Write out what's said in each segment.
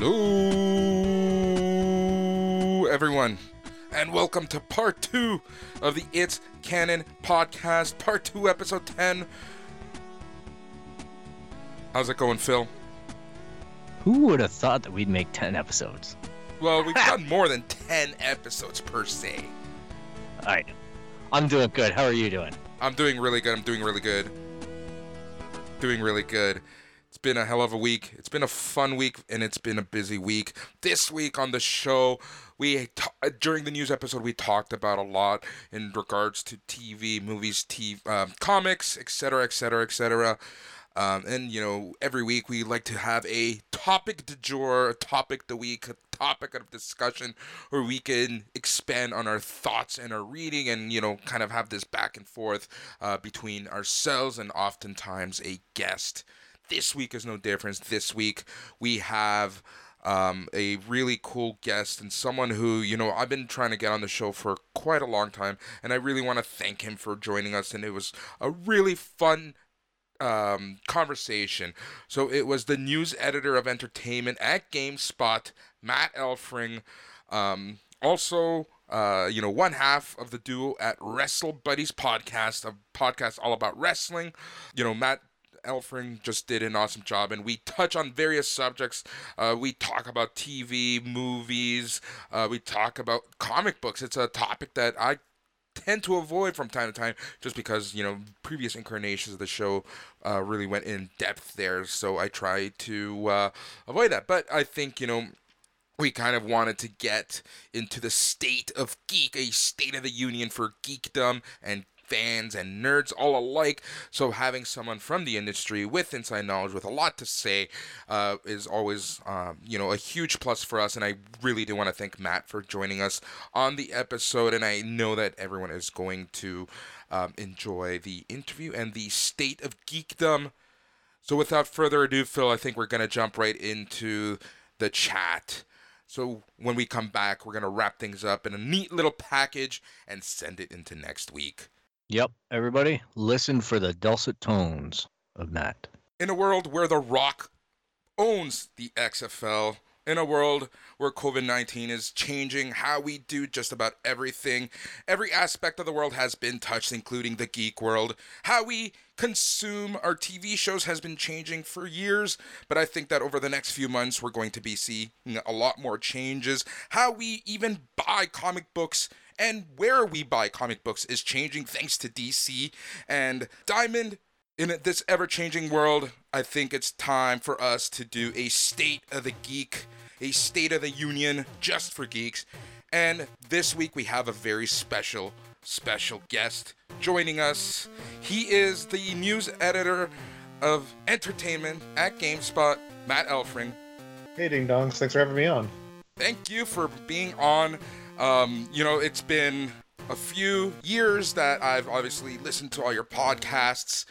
Hello, everyone, and welcome to part two of the It's Canon podcast, part two, episode 10. How's it going, Phil? Who would have thought that we'd make 10 episodes? Well, we've done more than 10 episodes per se. All right. I'm doing good. How are you doing? I'm doing really good. I'm doing really good. Doing really good. It's been a hell of a week. It's been a fun week and it's been a busy week. This week on the show, we ta- during the news episode we talked about a lot in regards to TV, movies, TV, um, comics, etc., etc., etc. And you know, every week we like to have a topic du jour, a topic the week, a topic of discussion, where we can expand on our thoughts and our reading, and you know, kind of have this back and forth uh, between ourselves and oftentimes a guest. This week is no difference. This week we have um, a really cool guest and someone who, you know, I've been trying to get on the show for quite a long time, and I really want to thank him for joining us. And it was a really fun um, conversation. So it was the news editor of entertainment at GameSpot, Matt Elfring. Um, also, uh, you know, one half of the duo at Wrestle Buddies podcast, a podcast all about wrestling. You know, Matt Elfring just did an awesome job, and we touch on various subjects. Uh, we talk about TV, movies. Uh, we talk about comic books. It's a topic that I tend to avoid from time to time, just because you know previous incarnations of the show uh, really went in depth there. So I try to uh, avoid that. But I think you know we kind of wanted to get into the state of geek, a state of the union for geekdom and fans and nerds all alike. So having someone from the industry with inside knowledge, with a lot to say, uh, is always um, you know a huge plus for us. And I really do want to thank Matt for joining us on the episode. And I know that everyone is going to um, enjoy the interview and the state of geekdom. So without further ado, Phil, I think we're gonna jump right into the chat. So when we come back, we're gonna wrap things up in a neat little package and send it into next week. Yep. Everybody, listen for the dulcet tones of Matt. In a world where The Rock owns the XFL, in a world where COVID 19 is changing how we do just about everything, every aspect of the world has been touched, including the geek world. How we consume our TV shows has been changing for years, but I think that over the next few months, we're going to be seeing a lot more changes. How we even buy comic books and where we buy comic books is changing thanks to DC and Diamond. In this ever changing world, I think it's time for us to do a State of the Geek, a State of the Union just for geeks. And this week we have a very special, special guest joining us. He is the news editor of entertainment at GameSpot, Matt Elfring. Hey, Ding Dongs. Thanks for having me on. Thank you for being on. Um, you know, it's been a few years that I've obviously listened to all your podcasts,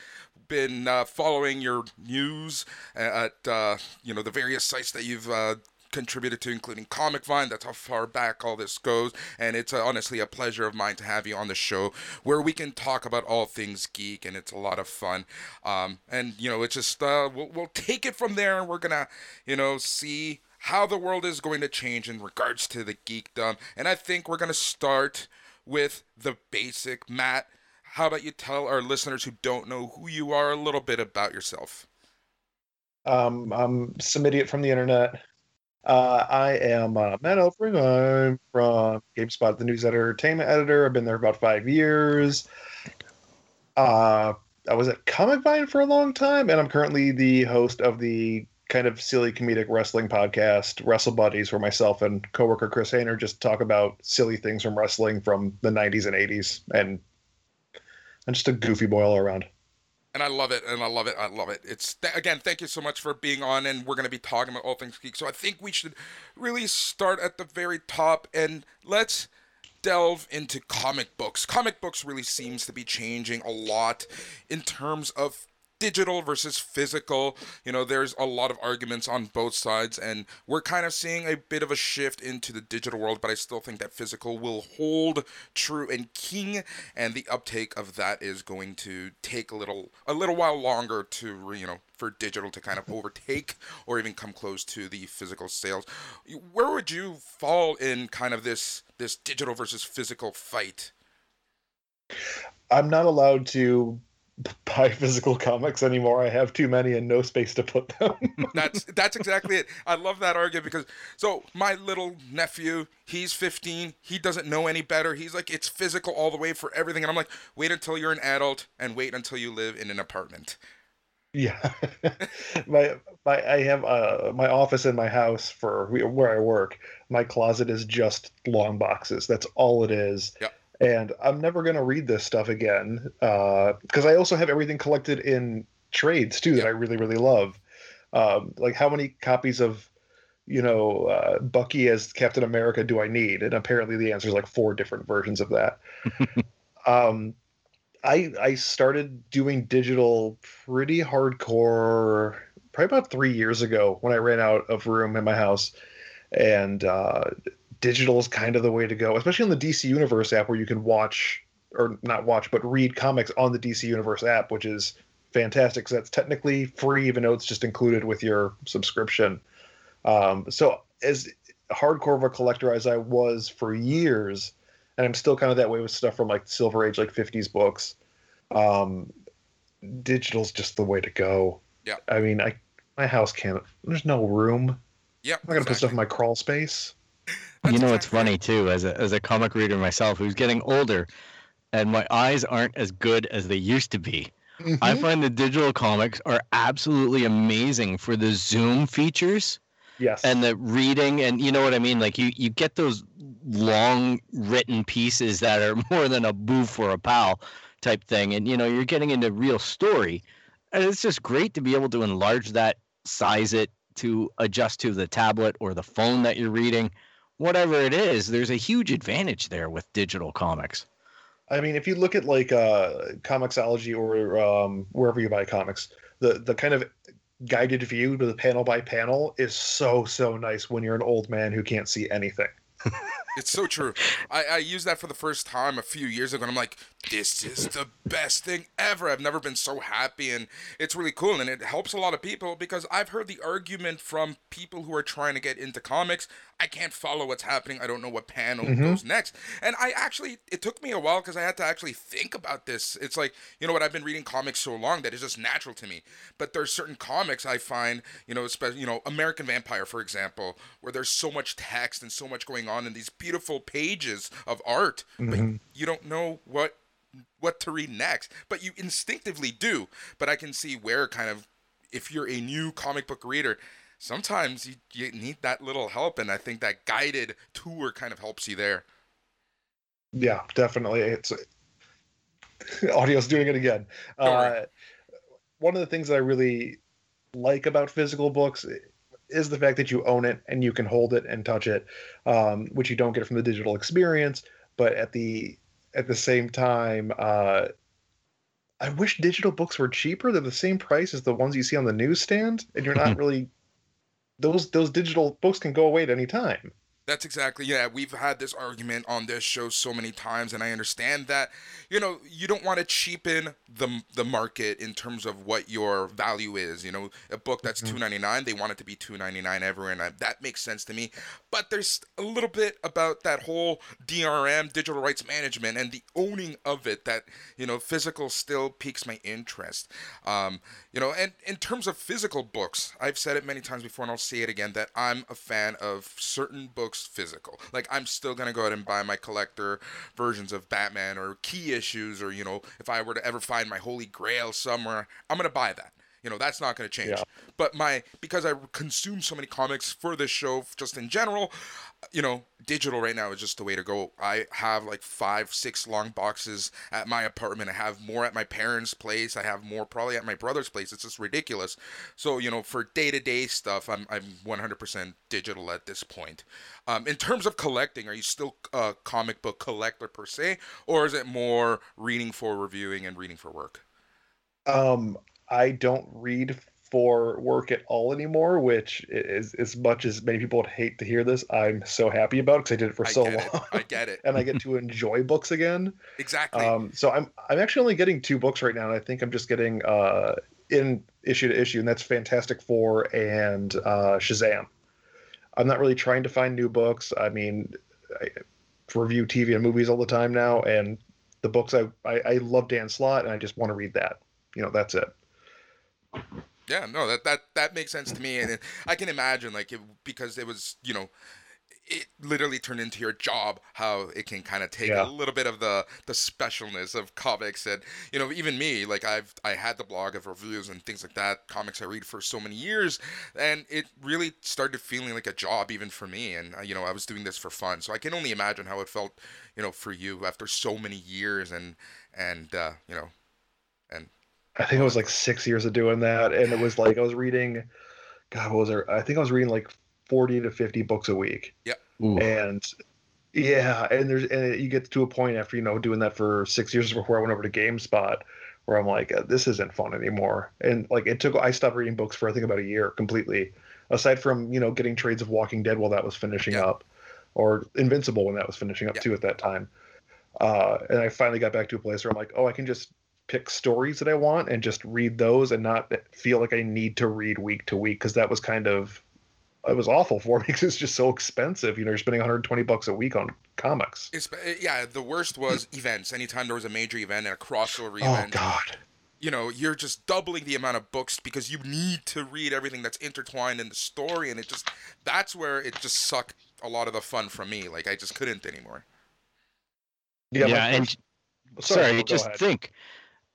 been uh, following your news at uh, you know the various sites that you've uh, contributed to, including Comic Vine. That's how far back all this goes, and it's uh, honestly a pleasure of mine to have you on the show where we can talk about all things geek, and it's a lot of fun. Um, and you know, it's just uh, we'll we'll take it from there, and we're gonna you know see how the world is going to change in regards to the geekdom. And I think we're going to start with the basic. Matt, how about you tell our listeners who don't know who you are a little bit about yourself? Um, I'm some idiot from the internet. Uh, I am uh, Matt Elfring. I'm from GameSpot, the news editor, entertainment editor. I've been there about five years. Uh, I was at Comic Vine for a long time, and I'm currently the host of the kind of silly comedic wrestling podcast, Wrestle Buddies, where myself and coworker Chris Hayner just talk about silly things from wrestling from the 90s and 80s. And I'm just a goofy boy all around. And I love it, and I love it, I love it. It's th- again, thank you so much for being on, and we're going to be talking about all things geek. So I think we should really start at the very top, and let's delve into comic books. Comic books really seems to be changing a lot in terms of digital versus physical. You know, there's a lot of arguments on both sides, and we're kind of seeing a bit of a shift into the digital world, but I still think that physical will hold true and king, and the uptake of that is going to take a little a little while longer to you know for digital to kind of overtake or even come close to the physical sales. Where would you fall in kind of this this digital versus physical fight? I'm not allowed to buy physical comics anymore. I have too many and no space to put them. that's that's exactly it. I love that argument because so my little nephew, he's 15. He doesn't know any better. He's like it's physical all the way for everything and I'm like, "Wait until you're an adult and wait until you live in an apartment." Yeah. my my I have uh my office in my house for where I work. My closet is just long boxes. That's all it is. Yep and I'm never going to read this stuff again because uh, I also have everything collected in trades too that I really really love. Um, like how many copies of you know uh, Bucky as Captain America do I need? And apparently the answer is like four different versions of that. um, I I started doing digital pretty hardcore probably about three years ago when I ran out of room in my house and uh, digital is kind of the way to go, especially on the DC Universe app where you can watch or not watch but read comics on the DC Universe app, which is fantastic because that's technically free, even though it's just included with your subscription. Um, so as hardcore of a collector as I was for years, and I'm still kind of that way with stuff from like Silver Age, like 50s books. Um, digital's just the way to go. Yeah. I mean, I my house can't. There's no room. Yeah. I'm not gonna exactly. put stuff in my crawl space. You know, it's funny too, as a as a comic reader myself, who's getting older, and my eyes aren't as good as they used to be. Mm-hmm. I find the digital comics are absolutely amazing for the zoom features. Yes. And the reading and you know what I mean? Like you you get those long written pieces that are more than a boof or a pal type thing. And you know, you're getting into real story. And it's just great to be able to enlarge that, size it to adjust to the tablet or the phone that you're reading whatever it is, there's a huge advantage there with digital comics. I mean, if you look at like uh, Comixology or um, wherever you buy comics, the the kind of guided view to the panel by panel is so so nice when you're an old man who can't see anything. it's so true. I, I used that for the first time a few years ago, and I'm like, this is the best thing ever. I've never been so happy, and it's really cool, and it helps a lot of people because I've heard the argument from people who are trying to get into comics. I can't follow what's happening. I don't know what panel mm-hmm. goes next. And I actually, it took me a while because I had to actually think about this. It's like, you know what, I've been reading comics so long that it's just natural to me. But there's certain comics I find, you know, especially, you know, American Vampire, for example, where there's so much text and so much going on in these beautiful pages of art, mm-hmm. but you don't know what what to read next, but you instinctively do. But I can see where kind of if you're a new comic book reader, sometimes you, you need that little help, and I think that guided tour kind of helps you there. Yeah, definitely. It's audio's doing it again. Uh, one of the things that I really like about physical books is the fact that you own it and you can hold it and touch it, um, which you don't get from the digital experience. But at the at the same time, uh, I wish digital books were cheaper. They're the same price as the ones you see on the newsstand, and you're not really those those digital books can go away at any time. That's exactly yeah. We've had this argument on this show so many times, and I understand that. You know, you don't want to cheapen the the market in terms of what your value is. You know, a book that's mm-hmm. two ninety nine, they want it to be two ninety nine everywhere, and I, that makes sense to me. But there's a little bit about that whole DRM, digital rights management, and the owning of it that you know, physical still piques my interest. Um, you know, and in terms of physical books, I've said it many times before, and I'll say it again that I'm a fan of certain books physical. Like I'm still gonna go ahead and buy my collector versions of Batman or key issues, or you know, if I were to ever find my holy grail somewhere, I'm gonna buy that. You know, that's not going to change. Yeah. But my because I consume so many comics for this show, just in general, you know, digital right now is just the way to go. I have like five, six long boxes at my apartment. I have more at my parents' place. I have more probably at my brother's place. It's just ridiculous. So you know, for day to day stuff, I'm I'm 100% digital at this point. Um, in terms of collecting, are you still a comic book collector per se, or is it more reading for reviewing and reading for work? Um, I don't read for work at all anymore, which is as much as many people would hate to hear this, I'm so happy about because I did it for I so long. it. I get it. and I get to enjoy books again. Exactly. Um, so I'm I'm actually only getting two books right now, and I think I'm just getting uh, in issue to issue, and that's Fantastic Four and uh, Shazam. I'm not really trying to find new books. I mean, I review TV and movies all the time now, and the books I I, I love Dan Slott, and I just want to read that. You know, that's it. Yeah, no, that that that makes sense to me, and it, I can imagine like it, because it was you know, it literally turned into your job. How it can kind of take Yeah. a little bit of the the specialness of comics, and you know, even me, like I've I had the blog of reviews and things like that, comics I read for so many years, and it really started feeling like a job even for me, and uh, you know, I was doing this for fun, so I can only imagine how it felt, you know, for you after so many years, and and uh, you know, I think it was like six years of doing that, and it was like I was reading. God, what was there? I think I was reading like forty to fifty books a week. Ooh. and yeah and there's and you get to a point after you know doing that for six years before i went over to gamespot where i'm like uh, this isn't fun anymore and like it took i stopped reading books for i think about a year completely aside from you know getting trades of walking dead while that was finishing Yeah. up or invincible when that was finishing up Yeah. too at that time uh, and i finally got back to a place where i'm like oh i can just pick stories that i want and just read those and not feel like i need to read week to week because that was kind of it was awful for me because it's just so expensive. You know, you're spending 120 bucks a week on comics. It's, yeah, the worst was events. Anytime there was a major event and a crossover event. Oh event, God. you know, you're just doubling the amount of books because you need to read everything that's intertwined in the story, and it just that's where it just sucked a lot of the fun from me. Like I just couldn't anymore. yeah, my and first- sorry, just ahead. think.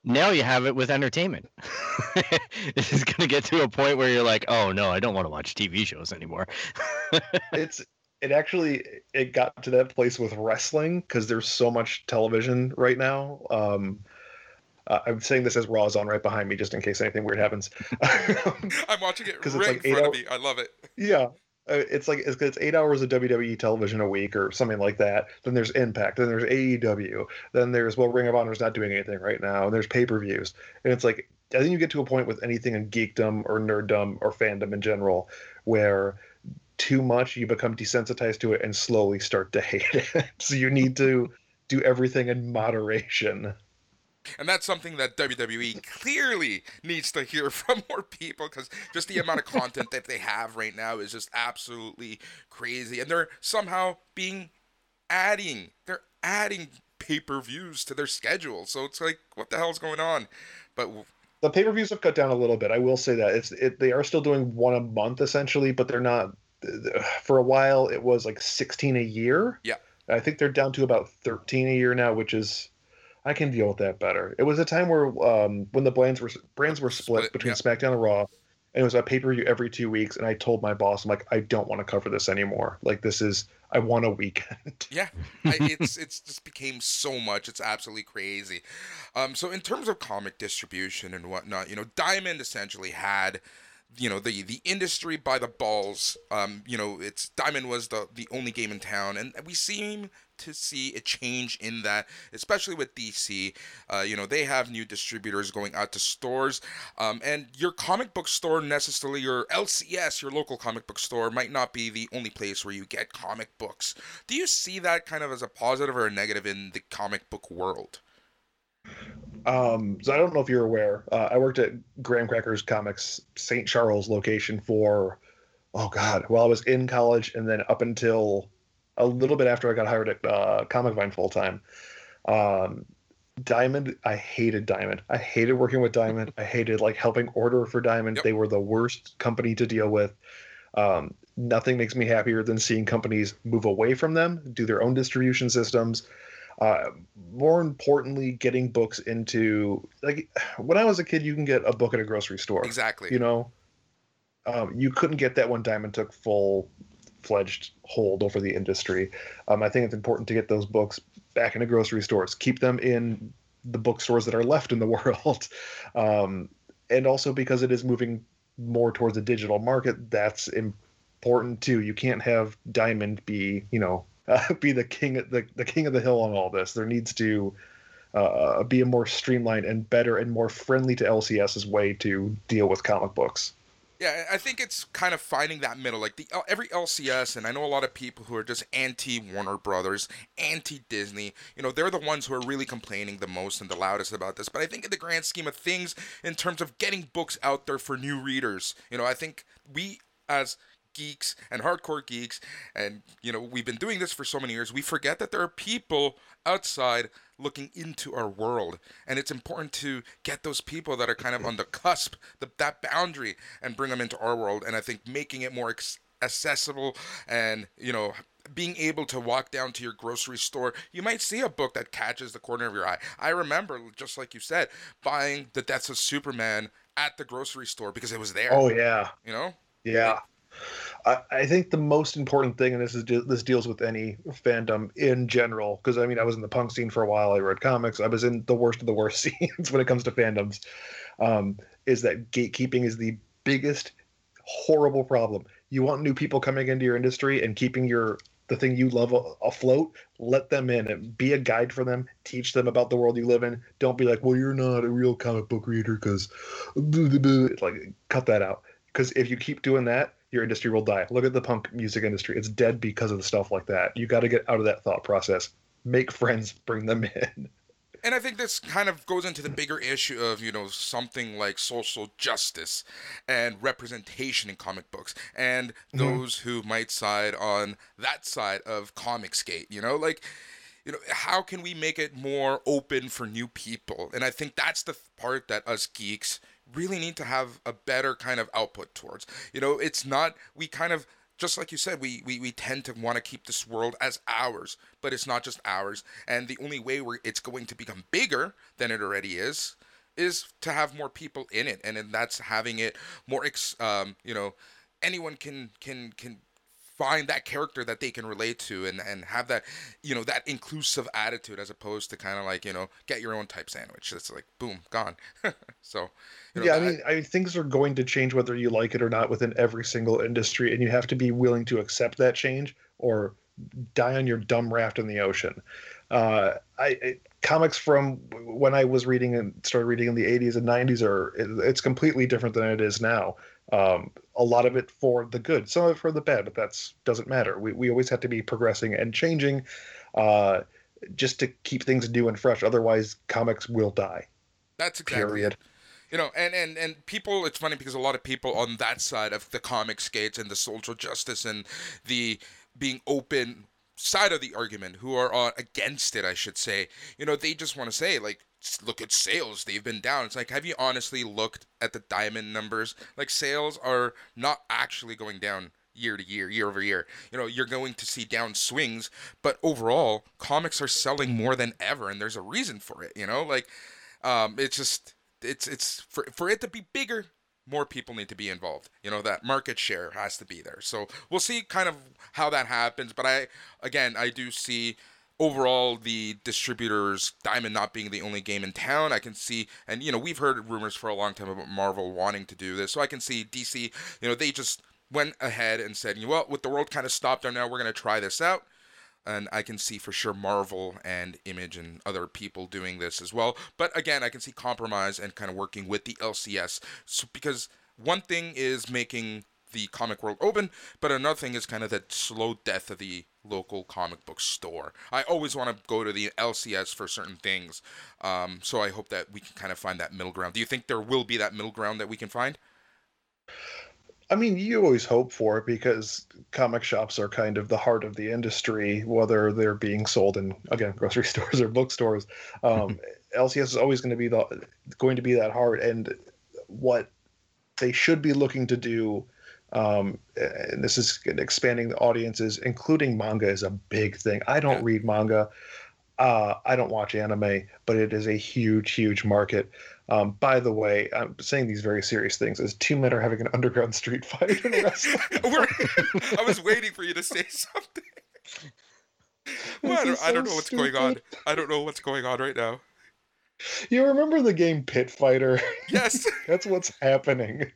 Now you have it with entertainment. it's gonna get to a point where you're like, oh no, I don't want to watch TV shows anymore. it's it actually it got to that place with wrestling because there's so much television right now. Um, uh, I'm saying this as Raw's on right behind me, just in case anything weird happens. I'm watching it 'Cause right it's like in eight front of me. I love it. Yeah. Uh, It's like it's, it's eight hours of WWE television a week or something like that. Then there's Impact. Then there's AEW. Then there's well, Ring of Honor's not doing anything right now. And there's pay per views. And it's like I think you get to a point with anything in geekdom or nerddom or fandom in general where too much you become desensitized to it and slowly start to hate it. so you need to do everything in moderation. And that's something that WWE clearly needs to hear from more people because just the amount of content that they have right now is just absolutely crazy. And they're somehow being adding, they're adding pay per views to their schedule. So it's like, what the hell's going on? But The pay per views have cut down a little bit. I will say that it's it, they are still doing one a month essentially, but they're not. For a while, it was like sixteen a year. Yeah. I think they're down to about thirteen a year now, which is I can deal with that better. It was a time where um, when the brands were brands were split, Split, between yeah. SmackDown and Raw, and it was a pay per view every two weeks. And I told my boss, I'm like, I don't want to cover this anymore. Like this is I want a weekend. Yeah, I, it's it's just became so much. It's absolutely crazy. Um, so in terms of comic distribution and whatnot, you know, Diamond essentially had, you know, the the industry by the balls. Um, you know, it's Diamond was the the only game in town, and we seem to see a change in that, especially with DC. Uh, you know, they have new distributors going out to stores, um, and your comic book store necessarily your LCS, your local comic book store, might not be the only place where you get comic books. Do you see that kind of as a positive or a negative in the comic book world? Um, so I don't know if you're aware. Uh, I worked at Graham Crackers Comics St. Charles location for, oh god, well I was in college and then up until a little bit after I got hired at uh, Comic Vine full time. Um, Diamond, I hated Diamond. I hated working with Diamond. I hated like helping order for Diamond. Yep. They were the worst company to deal with. Um, nothing makes me happier than seeing companies move away from them, do their own distribution systems. Uh, more importantly, getting books into like when I was a kid, you can get a book at a grocery store. Exactly. You know, um, you couldn't get that when Diamond took full fledged hold over the industry. Um, I think it's important to get those books back into grocery stores, keep them in the bookstores that are left in the world, um, and also because it is moving more towards a digital market, that's important too. You can't have Diamond be, you know, uh, be the king, the the king of the hill on all this. There needs to uh, be a more streamlined and better and more friendly to LCS's way to deal with comic books. Yeah, I think it's kind of finding that middle. Like the every LCS, and I know a lot of people who are just anti Warner Brothers, anti Disney. You know, they're the ones who are really complaining the most and the loudest about this. But I think in the grand scheme of things, in terms of getting books out there for new readers, you know, I think we as geeks and hardcore geeks and you know we've been doing this for so many years we forget that there are people outside looking into our world and it's important to get those people that are kind of on the cusp the, that boundary and bring them into our world and i think making it more ex- accessible and you know being able to walk down to your grocery store, you might see a book that catches the corner of your eye. I remember, just like you said, buying The Deaths of Superman at the grocery store because it was there. Oh yeah, you know. Yeah, I, I think the most important thing, and this is this deals with any fandom in general, because I mean I was in the punk scene for a while. I read comics. I was in the worst of the worst scenes when it comes to fandoms. Um, is that gatekeeping is the biggest horrible problem. You want new people coming into your industry and keeping your the thing you love afloat, let them in and be a guide for them. Teach them about the world you live in. Don't be like, well, you're not a real comic book reader because, like, cut that out. Because if you keep doing that, your industry will die. Look at the punk music industry; it's dead because of the stuff like that. You got to get out of that thought process. Make friends, bring them in. And I think this kind of goes into the bigger issue of, you know, something like social justice and representation in comic books and mm-hmm. those who might side on that side of Comicsgate, you know, like you know, how can we make it more open for new people? And I think that's the part that us geeks really need to have a better kind of output towards. You know, it's not, we kind of, just like you said, we, we, we tend to want to keep this world as ours, but it's not just ours. And the only way where it's going to become bigger than it already is, is to have more people in it. And then that's having it more, ex, um, you know, anyone can, can, can find that character that they can relate to and, and have that you know that inclusive attitude as opposed to kind of like you know get your own type sandwich it's like boom gone so you know, yeah, I mean, I mean, things are going to change whether you like it or not within every single industry, and you have to be willing to accept that change or die on your dumb raft in the ocean. Uh, I, I, comics from when I was reading and started reading in the 80s and 90s are it, it's completely different than it is now. Um, a lot of it for the good, some of it for the bad, but that's doesn't matter. We we always have to be progressing and changing, uh, just to keep things new and fresh. Otherwise, comics will die. That's exactly period. You know, and, and, and people, it's funny because a lot of people on that side of the Comicsgate and the social justice and the being open side of the argument who are uh, against it, I should say, you know, they just want to say, like, look at sales, they've been down. It's like, have you honestly looked at the diamond numbers? Like, sales are not actually going down year to year, year over year. You know, you're going to see down swings, but overall, comics are selling more than ever, and there's a reason for it. You know, like um, it's just it's it's for for it to be bigger more people need to be involved you know that market share has to be there so we'll see kind of how that happens but i again i do see overall the distributors diamond not being the only game in town i can see and you know we've heard rumors for a long time about marvel wanting to do this so i can see dc you know they just went ahead and said you know well with the world kind of stopped there now we're going to try this out and I can see for sure Marvel and Image and other people doing this as well. But again, I can see compromise and kind of working with the LCS so, because one thing is making the comic world open, but another thing is kind of that slow death of the local comic book store. I always want to go to the LCS for certain things, um, so I hope that we can kind of find that middle ground. Do you think there will be that middle ground that we can find? I mean, you always hope for it because comic shops are kind of the heart of the industry, whether they're being sold in again grocery stores or bookstores. Um, LCS is always going to be the going to be that heart, and what they should be looking to do, um, and this is expanding the audiences, including manga, is a big thing. I don't yeah. read manga. Uh, I don't watch anime, but it is a huge, huge market. Um, by the way, I'm saying these very serious things as two men are having an underground street fight in wrestling. I was waiting for you to say something. Well, I, don't, so I don't know what's stupid. going on. I don't know what's going on right now. You remember the game Pit Fighter? Yes. That's what's happening.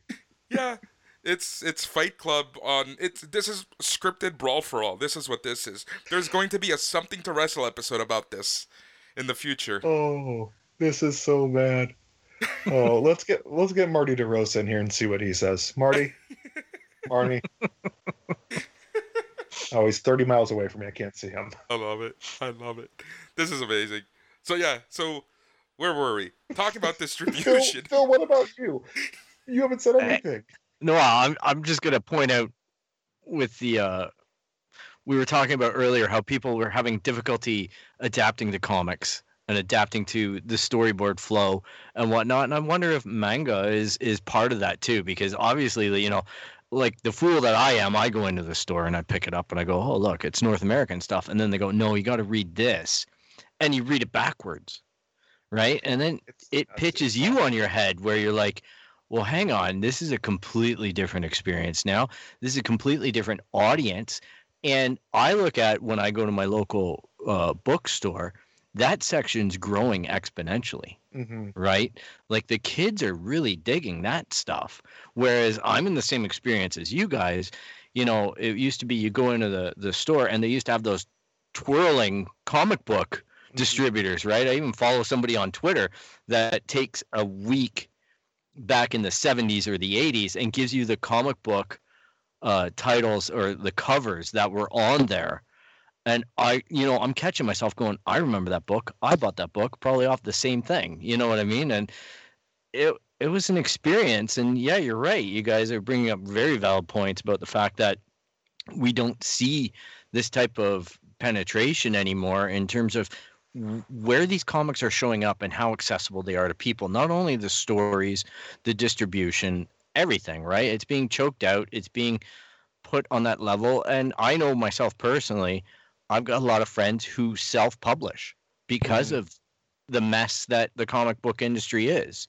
Yeah. It's it's Fight Club on it's this is scripted brawl for all. This is what this is. There's going to be a something to wrestle episode about this in the future. Oh, this is so bad. Oh, let's get let's get Marty DeRosa in here and see what he says. Marty, Marty. Oh, he's 30 miles away from me. I can't see him. I love it. I love it. This is amazing. So yeah, so where were we? Talking about distribution. Phil, what about you? You haven't said anything. No, I'm I'm just gonna point out with the uh we were talking about earlier how people were having difficulty adapting to comics and adapting to the storyboard flow and whatnot. And I wonder if manga is is part of that too, because obviously, you know, like the fool that I am, I go into the store and I pick it up and I go, oh look, it's North American stuff, and then they go, no, you got to read this, and you read it backwards, right? And then it pitches you on your head where you're like, well, hang on, this is a completely different experience now. This is a completely different audience. And I look at when I go to my local uh, bookstore, that section's growing exponentially, Mhm. right? Like the kids are really digging that stuff. Whereas I'm in the same experience as you guys. You know, it used to be you go into the, the store and they used to have those twirling comic book distributors, right? I even follow somebody on Twitter that takes a week back in the 70s or the 80s and gives you the comic book uh, titles or the covers that were on there. And I, you know, I'm catching myself going, I remember that book. I bought that book probably off the same thing. You know what I mean? And it, it was an experience. And yeah, you're right. You guys are bringing up very valid points about the fact that we don't see this type of penetration anymore in terms of where these comics are showing up and how accessible they are to people not only the stories the distribution everything right it's being choked out it's being put on that level and i know myself personally i've got a lot of friends who self-publish because Mhm. of the mess that the comic book industry is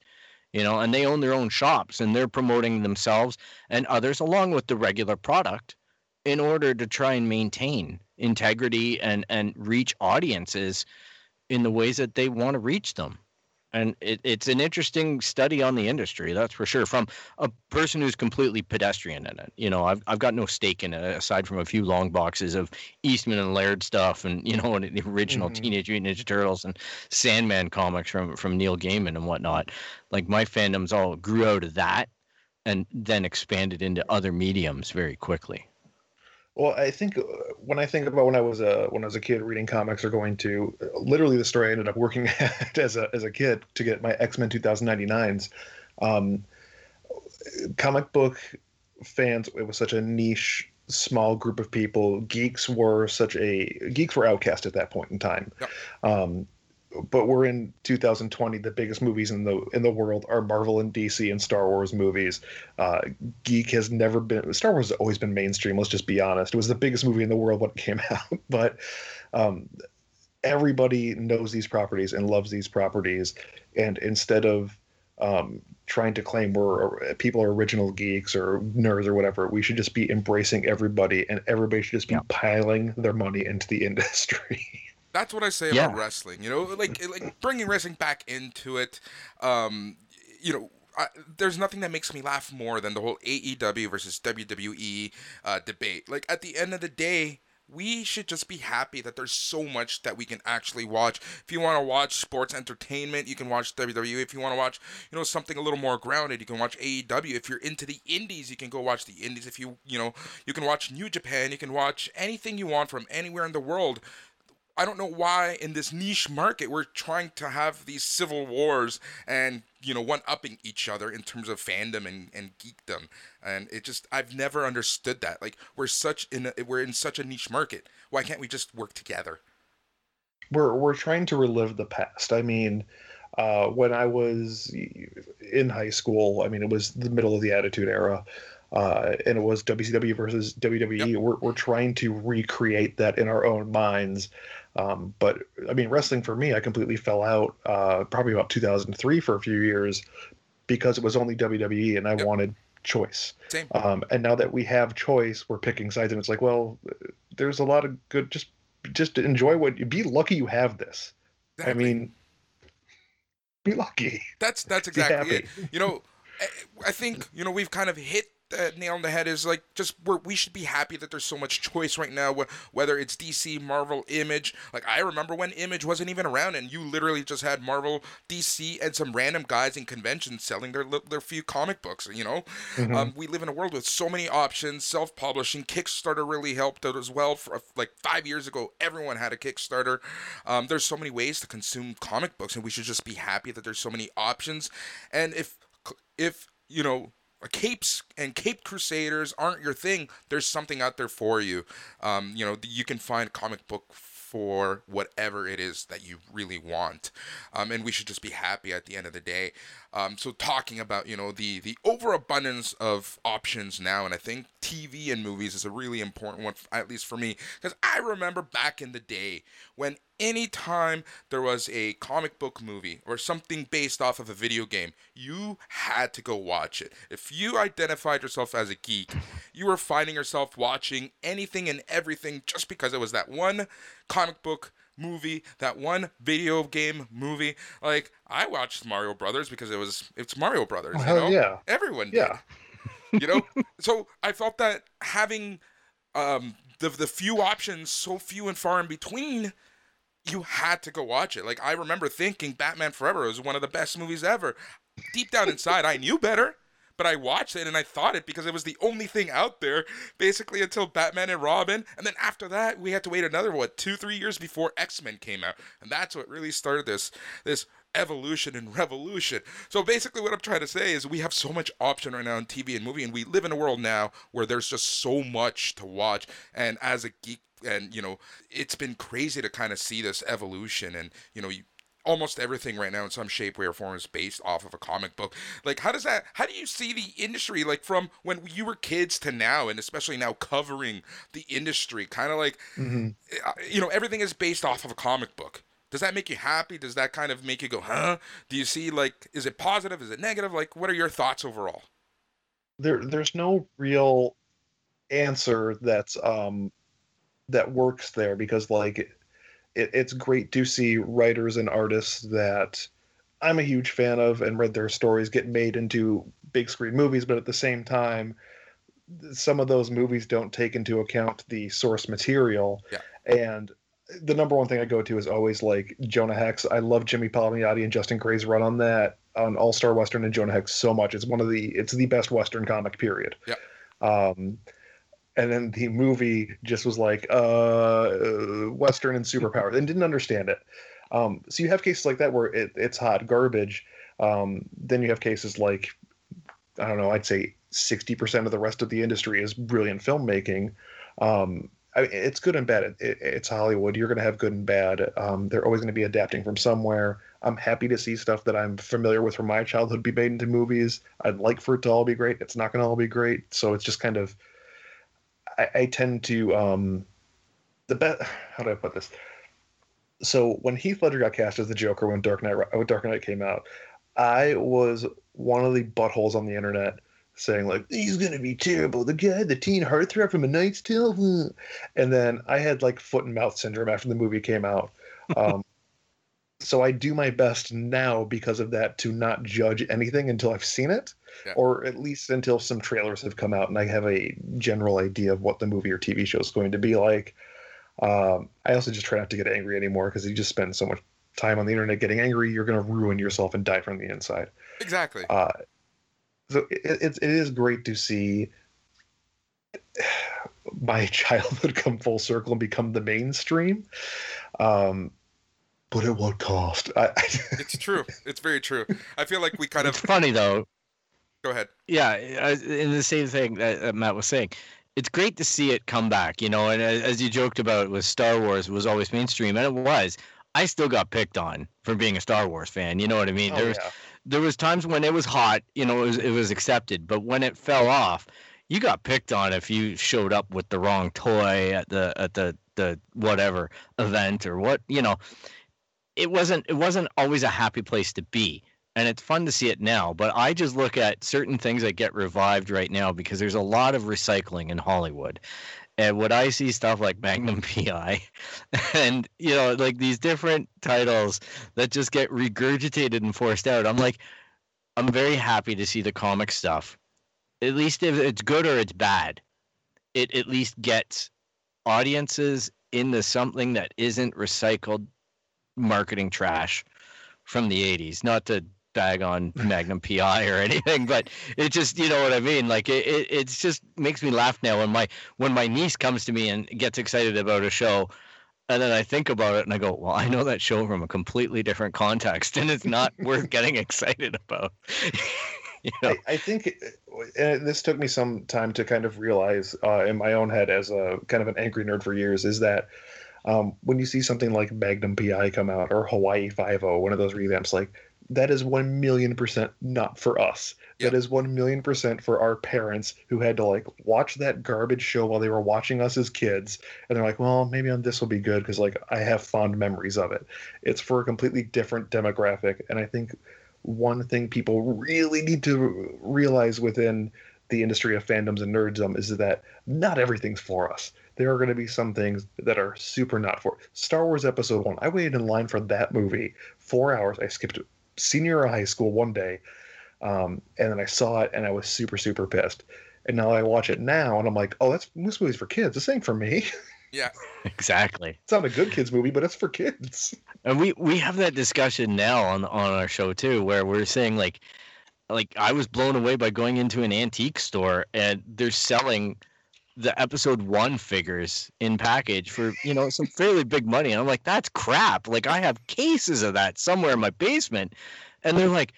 you know and they own their own shops and they're promoting themselves and others along with the regular product in order to try and maintain integrity and and reach audiences in the ways that they want to reach them. And it, it's an interesting study on the industry that's for sure from a person who's completely pedestrian in it. You know i've, I've got no stake in it aside from a few long boxes of eastman and laird stuff and you know and the original Mhm. teenage mutant ninja turtles and sandman comics from from neil gaiman and whatnot. Like my fandoms all grew out of that and then expanded into other mediums very quickly Well, I think uh, when I think about when I was a when I was a kid reading comics or going to literally the story I ended up working at as a as a kid to get my X Men 2099s. Um, comic book fans, it was such a niche, small group of people. Geeks were such a geeks were outcast at that point in time. Yep. Um, but we're in 2020. The biggest movies in the in the world are Marvel and DC and Star Wars movies. Uh, geek has never been Star Wars has always been mainstream. Let's just be honest. It was the biggest movie in the world when it came out, but um, everybody knows these properties and loves these properties. And instead of um, trying to claim we're people are original geeks or nerds or whatever, we should just be embracing everybody, and everybody should just be Yeah. piling their money into the industry. That's what I say Yeah. about wrestling. You know, like like bringing wrestling back into it. Um, you know, I, there's nothing that makes me laugh more than the whole AEW versus WWE uh, debate. Like at the end of the day. We should just be happy that there's so much that we can actually watch. If you want to watch sports entertainment, you can watch WWE. If you want to watch, you know, something a little more grounded, you can watch AEW. If you're into the indies, you can go watch the indies. If you, you know, you can watch New Japan. You can watch anything you want from anywhere in the world. I don't know why in this niche market we're trying to have these civil wars and you know one upping each other in terms of fandom and, and geekdom and it just I've never understood that like we're such in a, we're in such a niche market why can't we just work together we're we're trying to relive the past. I mean, uh, when I was in high school, I mean, it was the middle of the Attitude Era, uh, and it was WCW versus WWE. We're we're trying to recreate that in our own minds. Um, but I mean, wrestling for me, I completely fell out uh, probably about 2003 for a few years because it was only WWE, and I Yep. wanted choice. same Um, and now that we have choice, we're picking sides, and it's like, well, there's a lot of good. Just just enjoy what. Be lucky you have this. I mean, be lucky. that's that's exactly it you know I- I think you know we've kind of hit the nail on the head is like just we're, we should be happy that there's so much choice right now. Whether it's DC, Marvel, Image. Like I remember when Image wasn't even around, and you literally just had Marvel, DC, and some random guys in conventions selling their their few comic books. You know, mm-hmm. um, we live in a world with so many options. Self-publishing, Kickstarter really helped out as well. For like five years ago, everyone had a Kickstarter. Um, there's so many ways to consume comic books, and we should just be happy that there's so many options. And if if you know capes and cape crusaders aren't your thing. There's something out there for you. Um, you know you can find comic book for whatever it is that you really want. Um, and we should just be happy at the end of the day um, so talking about you know the the overabundance of options now, and I think TV and movies is a really important one, at least for me, because I remember back in the day when anytime there was a comic book movie or something based off of a video game, you had to go watch it. If you identified yourself as a geek, you were finding yourself watching anything and everything just because it was that one comic book movie, that one video game movie. Like I watched Mario Brothers because it was it's Mario Brothers. Oh, you know? yeah. Everyone did. Yeah. you know? so I felt that having um the the few options so few and far in between you had to go watch it. Like I remember thinking Batman Forever was one of the best movies ever. Deep down inside I knew better but I watched it and I thought it because it was the only thing out there basically until Batman and Robin. And then after that, we had to wait another, what, two, three years before X Men came out. And that's what really started this, this evolution and revolution. So basically, what I'm trying to say is we have so much option right now in TV and movie, and we live in a world now where there's just so much to watch. And as a geek, and you know, it's been crazy to kind of see this evolution, and you know, you almost everything right now in some shape, way, or form is based off of a comic book. Like, how does that? How do you see the industry like from when you were kids to now, and especially now covering the industry? Kind of like, mm-hmm. Uh, you know, everything is based off of a comic book. Does that make you happy? Does that kind of make you go, huh? Do you see like, is it positive? Is it negative? Like, what are your thoughts overall? There, there's no real answer that's um that works there because like it, it's great to see writers and artists that I'm a huge fan of and read their stories get made into big screen movies, but at the same time, some of those movies don't take into account the source material. Yeah. And the number one thing I go to is always like Jonah Hex. I love Jimmy Palmiotti and Justin Gray's run on that on All Star Western and Jonah Hex so much. It's one of the it's the best Western comic period. Yeah. Um, and then the movie just was like uh, western and superpower and didn't understand it um, so you have cases like that where it, it's hot garbage um, then you have cases like i don't know i'd say 60% of the rest of the industry is brilliant filmmaking um, I mean, it's good and bad. It, it, it's Hollywood. You're going to have good and bad. Um, they're always going to be adapting from somewhere. I'm happy to see stuff that I'm familiar with from my childhood be made into movies. I'd like for it to all be great. It's not going to all be great. So it's just kind of I, I tend to um, the best. How do I put this? So when Heath Ledger got cast as the Joker when Dark Knight when Dark Knight came out, I was one of the buttholes on the internet saying like he's gonna be terrible. The guy, the teen heartthrob from A Knight's Tale, and then I had like foot and mouth syndrome after the movie came out. Um, so I do my best now because of that to not judge anything until I've seen it, yeah. or at least until some trailers have come out and I have a general idea of what the movie or TV show is going to be like. Um, I also just try not to get angry anymore because you just spend so much time on the internet getting angry, you're going to ruin yourself and die from the inside. Exactly. Uh, so it, it, it is great to see my childhood come full circle and become the mainstream. Um, but at what cost? I, it's true. It's very true. I feel like we kind it's of. funny though. Go ahead. Yeah, in the same thing that Matt was saying, it's great to see it come back. You know, and uh, as you joked about with Star Wars, it was always mainstream, and it was. I still got picked on for being a Star Wars fan. You know what I mean? Oh, there was yeah. there was times when it was hot. You know, it was it was accepted, but when it fell off, you got picked on if you showed up with the wrong toy at the at the the whatever event or what you know it wasn't it wasn't always a happy place to be and it's fun to see it now but i just look at certain things that get revived right now because there's a lot of recycling in hollywood. And when i see stuff like magnum pi and you know like these different titles that just get regurgitated and forced out. I'm like i'm very happy to see the comic stuff. At least if it's good or it's bad, it at least gets audiences into something that isn't recycled marketing trash from the 80s. Not to bag on Magnum PI or anything, but it just you know what I mean. Like it, it it's just makes me laugh now when my when my niece comes to me and gets excited about a show. And then I think about it and I go, well, I know that show from a completely different context, and it's not worth getting excited about. you know? I, I, think and this took me some time to kind of realize uh, in my own head as a kind of an angry nerd for years is that um, when you see something like Magnum PI come out or Hawaii Five O, one of those revamps, like that is 1 million percent not for us. Yep. That is 1 million percent for our parents who had to like watch that garbage show while they were watching us as kids. And they're like, well, maybe on this will be good because like I have fond memories of it. It's for a completely different demographic. And I think one thing people really need to realize within the industry of fandoms and nerddom is that not everything's for us. There are going to be some things that are super not for Star Wars Episode One. I waited in line for that movie four hours. I skipped senior high school one day, um, and then I saw it and I was super super pissed. And now I watch it now and I'm like, oh, that's this movie's for kids. This ain't for me. Yeah, exactly. It's not a good kids movie, but it's for kids. And we we have that discussion now on on our show too, where we're saying like, like I was blown away by going into an antique store and they're selling the episode one figures in package for you know some fairly big money and i'm like that's crap. Like i have cases of that somewhere in my basement. And they're like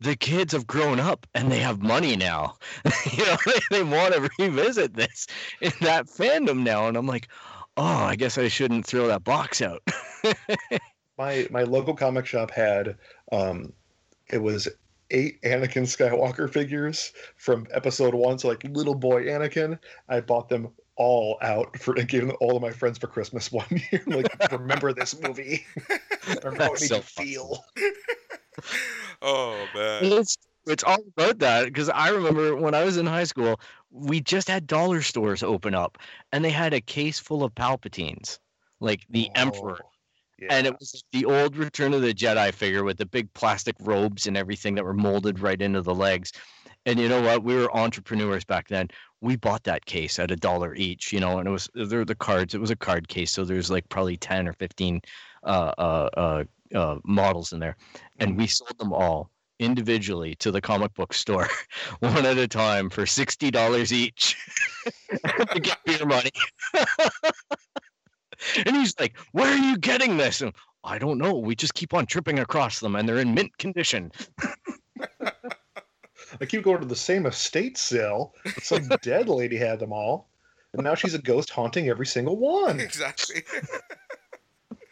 the kids have grown up and they have money now. You know they, they want to revisit this in that fandom now and i'm like oh i guess i shouldn't throw that box out. My my local comic shop had um it was eight Anakin Skywalker figures from episode one. So like little boy Anakin, I bought them all out for and gave them all of my friends for Christmas one year. like, remember this movie? remember how it made so you feel. oh man. It's it's all about that because I remember when I was in high school, we just had dollar stores open up and they had a case full of Palpatines, like the oh. Emperor yeah. And it was the old Return of the Jedi figure with the big plastic robes and everything that were molded right into the legs. And you know what? We were entrepreneurs back then. We bought that case at a dollar each, you know, and it was there were the cards. It was a card case, so there's like probably ten or fifteen uh, uh, uh, uh, models in there, and mm-hmm. we sold them all individually to the comic book store, one at a time for sixty dollars each to get beer money. and he's like, "Where are you getting this?" And I don't know. We just keep on tripping across them, and they're in mint condition. I keep going to the same estate sale. Some dead lady had them all, and now she's a ghost haunting every single one. Exactly.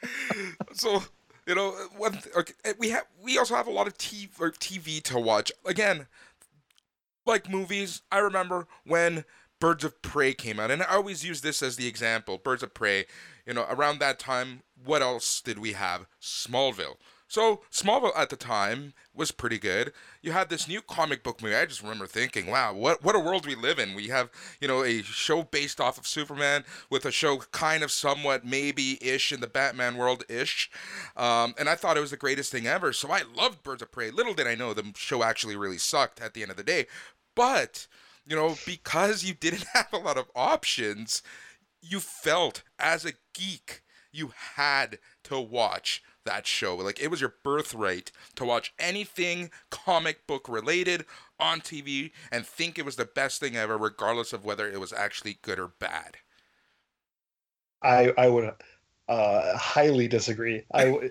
so you know, one okay, we have we also have a lot of TV or TV to watch. Again, like movies. I remember when Birds of Prey came out, and I always use this as the example. Birds of Prey you know, around that time, what else did we have? Smallville. So Smallville at the time was pretty good. You had this new comic book movie. I just remember thinking, "Wow, what what a world we live in." We have you know a show based off of Superman with a show kind of somewhat maybe ish in the Batman world ish, um, and I thought it was the greatest thing ever. So I loved Birds of Prey. Little did I know the show actually really sucked at the end of the day, but you know because you didn't have a lot of options you felt as a geek you had to watch that show. Like it was your birthright to watch anything comic book related on TV and think it was the best thing ever, regardless of whether it was actually good or bad. I I would uh, highly disagree. I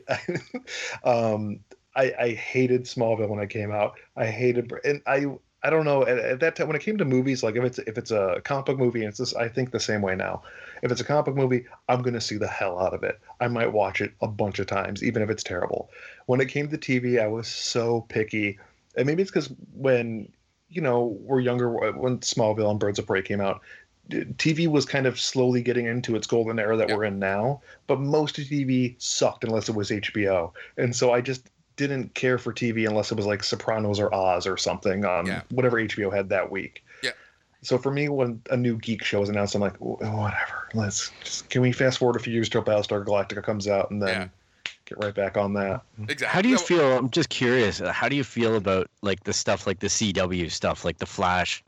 um I I hated Smallville when it came out. I hated and I I don't know at, at, that time when it came to movies, like if it's if it's a comic book movie, and it's just I think the same way now. If it's a comic book movie, I'm gonna see the hell out of it. I might watch it a bunch of times, even if it's terrible. When it came to TV, I was so picky, and maybe it's because when you know we're younger, when Smallville and Birds of Prey came out, TV was kind of slowly getting into its golden era that yep. we're in now. But most of TV sucked unless it was HBO, and so I just didn't care for TV unless it was like Sopranos or Oz or something on yeah. whatever HBO had that week. Yeah. So for me, when a new geek show is announced, I'm like, whatever. Let's just can we fast forward a few years till Battlestar Galactica comes out and then yeah. get right back on that. Exactly. How do you feel? I'm just curious. How do you feel about like the stuff like the CW stuff, like the Flash,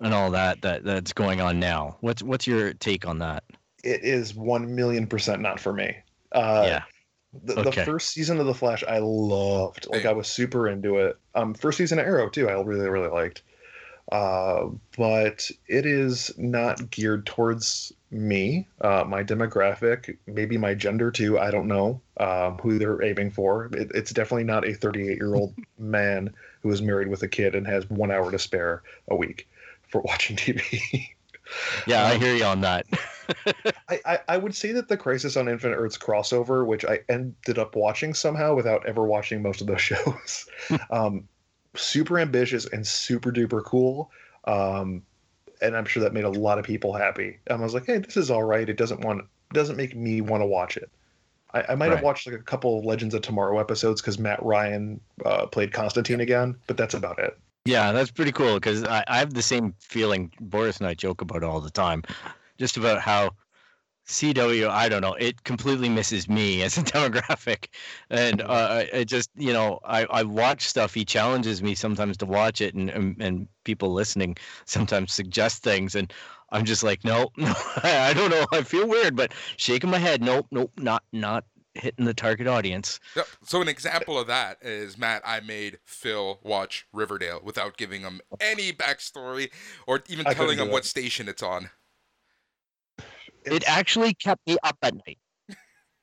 and all that that that's going on now. What's what's your take on that? It is one million percent not for me. Uh, yeah. The, Okay. the first season of The Flash, I loved. Like, I was super into it. Um, first season of Arrow too, I really, really liked. Uh, but it is not geared towards me, uh, my demographic, maybe my gender too. I don't know um, who they're aiming for. It, it's definitely not a 38 year old man who is married with a kid and has one hour to spare a week for watching TV. Yeah, I Um, hear you on that. I, I, I would say that the Crisis on Infinite Earths crossover, which I ended up watching somehow without ever watching most of those shows, um, super ambitious and super duper cool. Um, and I'm sure that made a lot of people happy. And I was like, hey, this is all right. It doesn't want doesn't make me want to watch it. I, I might have watched like a couple of Legends of Tomorrow episodes because Matt Ryan uh, played Constantine again, but that's about it. Yeah, that's pretty cool because I, I have the same feeling. Boris and I joke about all the time, just about how CW. I don't know. It completely misses me as a demographic, and uh, it just you know I, I watch stuff. He challenges me sometimes to watch it, and, and and people listening sometimes suggest things, and I'm just like, no, no, I don't know. I feel weird, but shaking my head. Nope, nope, not not hitting the target audience. Yep. So an example of that is Matt. I made Phil watch Riverdale without giving him any backstory or even I telling him what station it's on. It actually kept me up at night.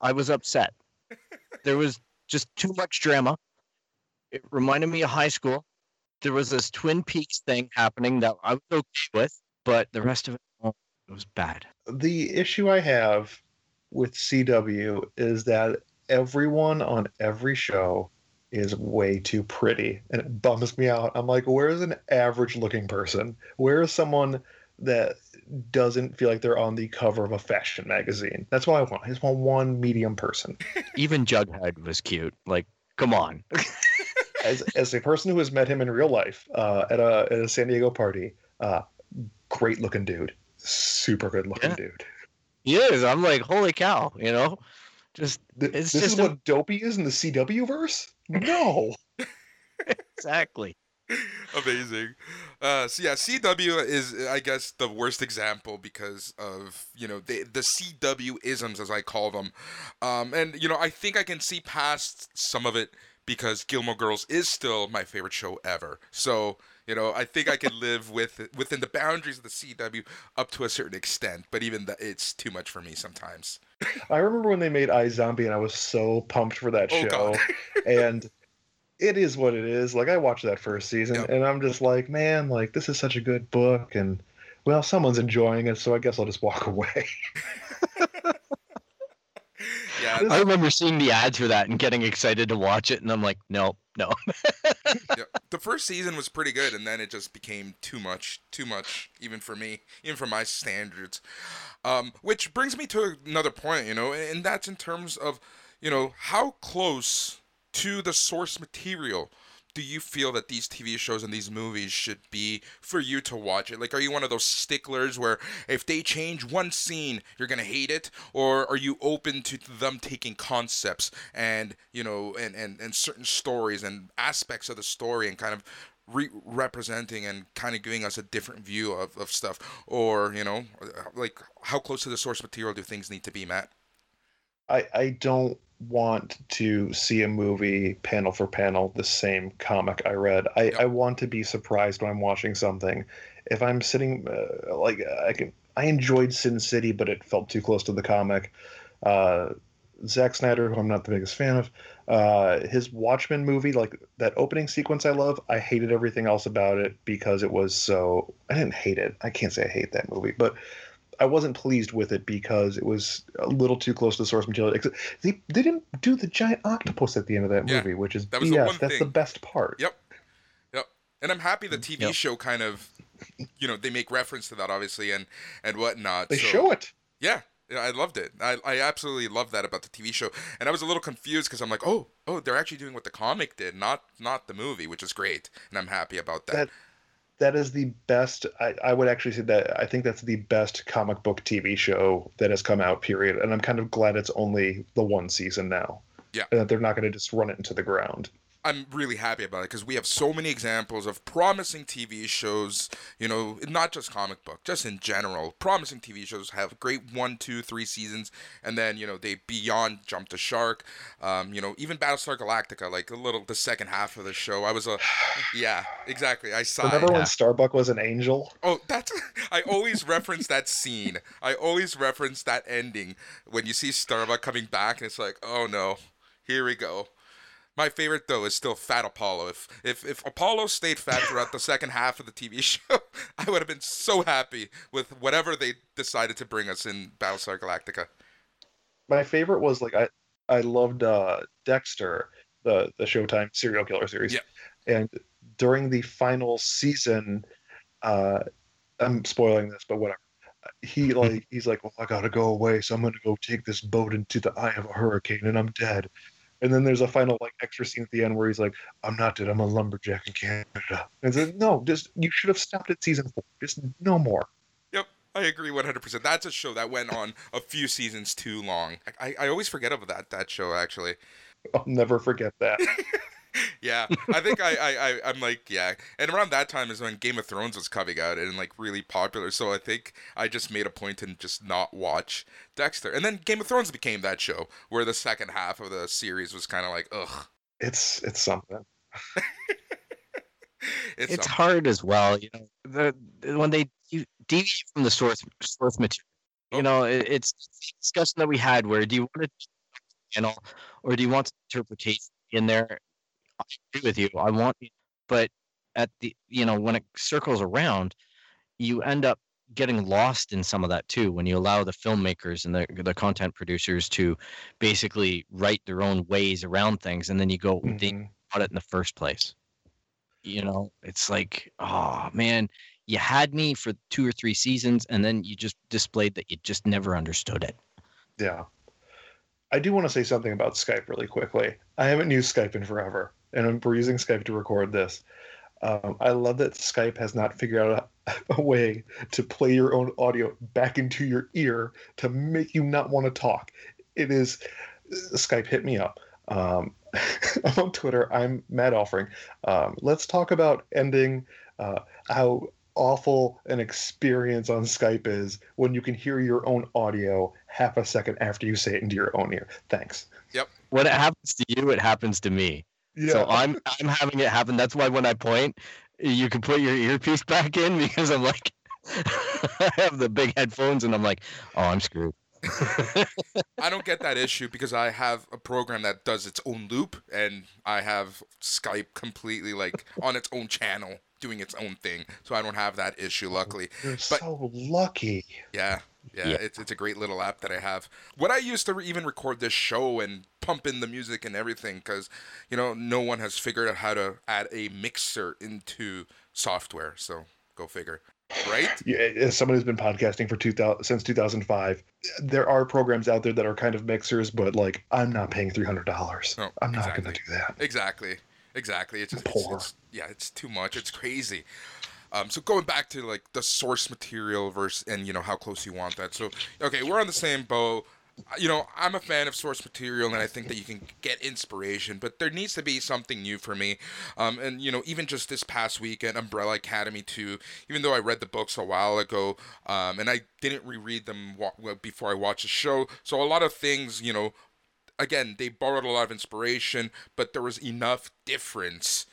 I was upset. There was just too much drama. It reminded me of high school. There was this Twin Peaks thing happening that I was okay with, but the rest of it, it was bad. the issue I have with CW is that everyone on every show is way too pretty and it bums me out. I'm like, where's an average looking person? Where is someone that doesn't feel like they're on the cover of a fashion magazine? That's what I want. I just want one medium person. Even Jughead was cute. Like, come on. As, as a person who has met him in real life uh, at, a, at a San Diego party, uh, great looking dude. Super good looking Yeah. dude. He is. I'm like, holy cow, you know? Just Th- It's this is a- what Dopey is in the CW verse? No. exactly. Amazing. Uh, so yeah, CW is, I guess, the worst example because of you know the the CW isms as I call them, um, and you know I think I can see past some of it because Gilmore Girls is still my favorite show ever. So you know I think I can live with it, within the boundaries of the CW up to a certain extent, but even that it's too much for me sometimes. I remember when they made I Zombie, and I was so pumped for that Oh, show. God. and it is what it is. Like I watched that first season Yep. and I'm just like, man, like this is such a good book and well, someone's enjoying it, so I guess I'll just walk away. Yeah, I remember seeing the ads for that and getting excited to watch it, and I'm like, no, no. yeah. The first season was pretty good, and then it just became too much, too much, even for me, even for my standards. Um, which brings me to another point, you know, and that's in terms of, you know, how close to the source material do you feel that these TV shows and these movies should be for you to watch it? Like, are you one of those sticklers where if they change one scene, you're gonna hate it, or are you open to them taking concepts and you know and and, and certain stories and aspects of the story and kind of re- representing and kind of giving us a different view of, of stuff, or you know, like how close to the source material do things need to be, Matt? I, I don't want to see a movie panel for panel the same comic I read. I, Yep. I want to be surprised when I'm watching something. If I'm sitting uh, like I can, I enjoyed Sin City, but it felt too close to the comic. Uh, Zack Snyder, who I'm not the biggest fan of, uh, his Watchmen movie, like that opening sequence, I love. I hated everything else about it because it was so. I didn't hate it. I can't say I hate that movie, but I wasn't pleased with it because it was a little too close to the source material. They, they didn't do the giant octopus at the end of that Yeah, movie, which is that was the BS. one That's thing. the best part. Yep. Yep. And I'm happy the TV Yep. show kind of, you know, they make reference to that obviously and and whatnot. They so, show it. Yeah. Yeah, I loved it. I, I absolutely loved that about the TV show, and I was a little confused because I'm like, oh, oh, they're actually doing what the comic did, not not the movie, which is great, and I'm happy about that. That- That is the best. I, I would actually say that I think that's the best comic book TV show that has come out. Period. And I'm kind of glad it's only the one season now. Yeah. And that they're not going to just run it into the ground. I'm really happy about it because we have so many examples of promising TV shows, you know, not just comic book, just in general. Promising TV shows have great one, two, three seasons, and then, you know, they beyond jump the shark. Um, you know, even Battlestar Galactica, like a little, the second half of the show, I was a, yeah, exactly. I saw Remember it. when Starbuck was an angel? Oh, that's I always reference that scene. I always reference that ending when you see Starbuck coming back, and it's like, oh no, here we go. My favorite though is still Fat Apollo. If if if Apollo stayed fat throughout the second half of the TV show, I would have been so happy with whatever they decided to bring us in Battlestar Galactica. My favorite was like I I loved uh, Dexter, the the Showtime serial killer series. Yeah. And during the final season, uh, I'm spoiling this, but whatever. He like he's like, well, I gotta go away, so I'm gonna go take this boat into the eye of a hurricane, and I'm dead. And then there's a final like extra scene at the end where he's like, "I'm not dead. I'm a lumberjack in Canada." And it's like, no, just you should have stopped at season four. Just no more. Yep, I agree 100%. That's a show that went on a few seasons too long. I, I always forget about that that show actually. I'll never forget that. yeah, I think I, I, I I'm like yeah, and around that time is when Game of Thrones was coming out and like really popular. So I think I just made a point to just not watch Dexter, and then Game of Thrones became that show where the second half of the series was kind of like ugh. It's it's something. It's, it's um, hard as well. You know, the, when they you deviate from the source source material. Oh. You know, it, it's the discussion that we had where do you want to channel or do you want interpretation in there? I agree with you. I want, but at the you know when it circles around, you end up getting lost in some of that too when you allow the filmmakers and the the content producers to basically write their own ways around things, and then you go they Mhm. bought it in the first place. You know, it's like, oh man, you had me for two or three seasons, and then you just displayed that you just never understood it. Yeah. I do want to say something about Skype really quickly. I haven't used Skype in forever, and I'm- we're using Skype to record this. Um, I love that Skype has not figured out a, a way to play your own audio back into your ear to make you not want to talk. It is Skype hit me up. Um, I'm on Twitter. I'm Matt Offering. Um, let's talk about ending uh, how awful an experience on Skype is when you can hear your own audio half a second after you say it into your own ear. Thanks. Yep. When it happens to you, it happens to me. Yeah. So I'm I'm having it happen. That's why when I point, you can put your earpiece back in because I'm like, I have the big headphones and I'm like, oh, I'm screwed. I don't get that issue because I have a program that does its own loop, and I have Skype completely like on its own channel doing its own thing, so I don't have that issue. Oh, luckily, You're but- so lucky. Yeah, yeah, Yeah. it's it's a great little app that I have. What I used to re- even record this show and pump in the music and everything, because you know no one has figured out how to add a mixer into software. So go figure, right? Yeah, as someone who's been podcasting for 2000 since 2005, there are programs out there that are kind of mixers, but like I'm not paying $300. No, I'm not exactly. going to do that. Exactly, exactly. It's just it's, Poor. it's yeah, it's too much. It's crazy. Um, so going back to like the source material versus and you know how close you want that. So okay, we're on the same boat. You know, I'm a fan of source material, and I think that you can get inspiration, but there needs to be something new for me. Um, and you know, even just this past week, weekend, Umbrella Academy 2, even though I read the books a while ago, um, and I didn't reread them wa- before I watched the show, so a lot of things, you know, again, they borrowed a lot of inspiration, but there was enough difference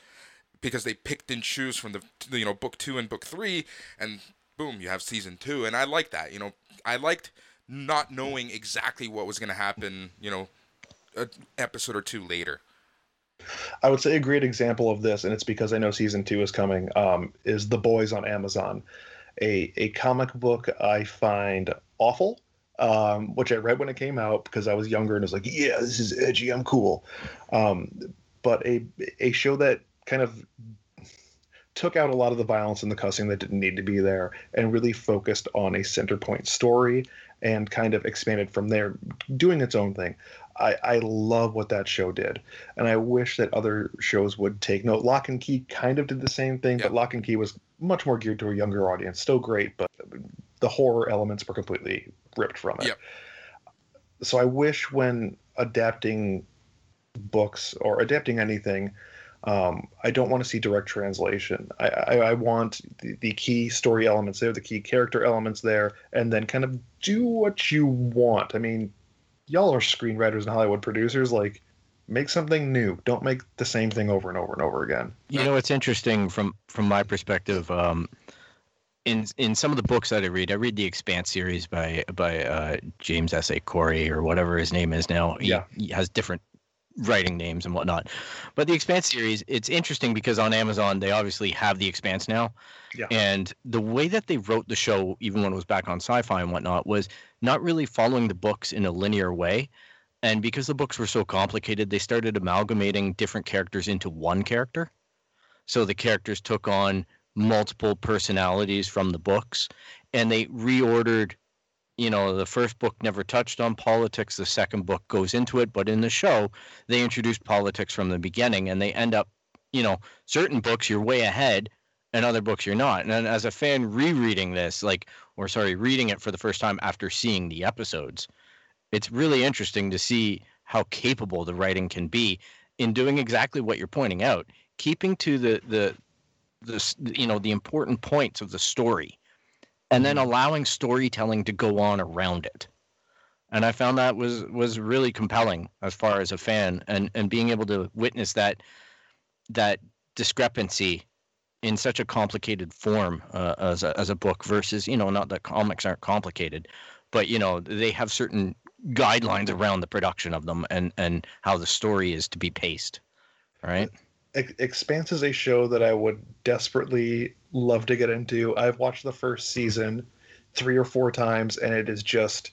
because they picked and choose from the you know book two and book three, and boom, you have season two, and I like that. You know, I liked not knowing exactly what was going to happen. You know, an episode or two later. I would say a great example of this, and it's because I know season two is coming, um, is The Boys on Amazon, a a comic book I find awful, um, which I read when it came out because I was younger and was like, yeah, this is edgy, I'm cool, um, but a a show that kind of took out a lot of the violence and the cussing that didn't need to be there and really focused on a center point story and kind of expanded from there doing its own thing I, I love what that show did and I wish that other shows would take note. Lock and Key kind of did the same thing, Yep. but Lock and Key was much more geared to a younger audience. Still great, but the horror elements were completely ripped from it. Yep. So I wish when adapting books or adapting anything, um, I don't want to see direct translation. I, I, I want the, the key story elements there, the key character elements there, and then kind of do what you want. I mean, y'all are screenwriters and Hollywood producers. Like, make something new. Don't make the same thing over and over and over again. You know, it's interesting from from my perspective. Um, in in some of the books that I read, I read the Expanse series by by uh, James S. A. Corey or whatever his name is now. He, Yeah. he has different writing names and whatnot. But the Expanse series, it's interesting because on Amazon they obviously have the Expanse now. Yeah. And the way that they wrote the show, even when it was back on Sci-Fi and whatnot, was not really following the books in a linear way. And because the books were so complicated, they started amalgamating different characters into one character. So the characters took on multiple personalities from the books and they reordered you know the first book never touched on politics the second book goes into it but in the show they introduced politics from the beginning and they end up you know certain books you're way ahead and other books you're not. And as a fan rereading this like or sorry reading it for the first time after seeing the episodes it's really interesting to see how capable the writing can be in doing exactly what you're pointing out keeping to the the the you know the important points of the story and then allowing storytelling to go on around it. And i found that was was really compelling as far as a fan and and being able to witness that that discrepancy in such a complicated form uh, as a as a book versus you know not that comics aren't complicated but you know they have certain guidelines around the production of them and and how the story is to be paced right Expanse is a show that I would desperately love to get into. I've watched the first season three or four times, and it is just.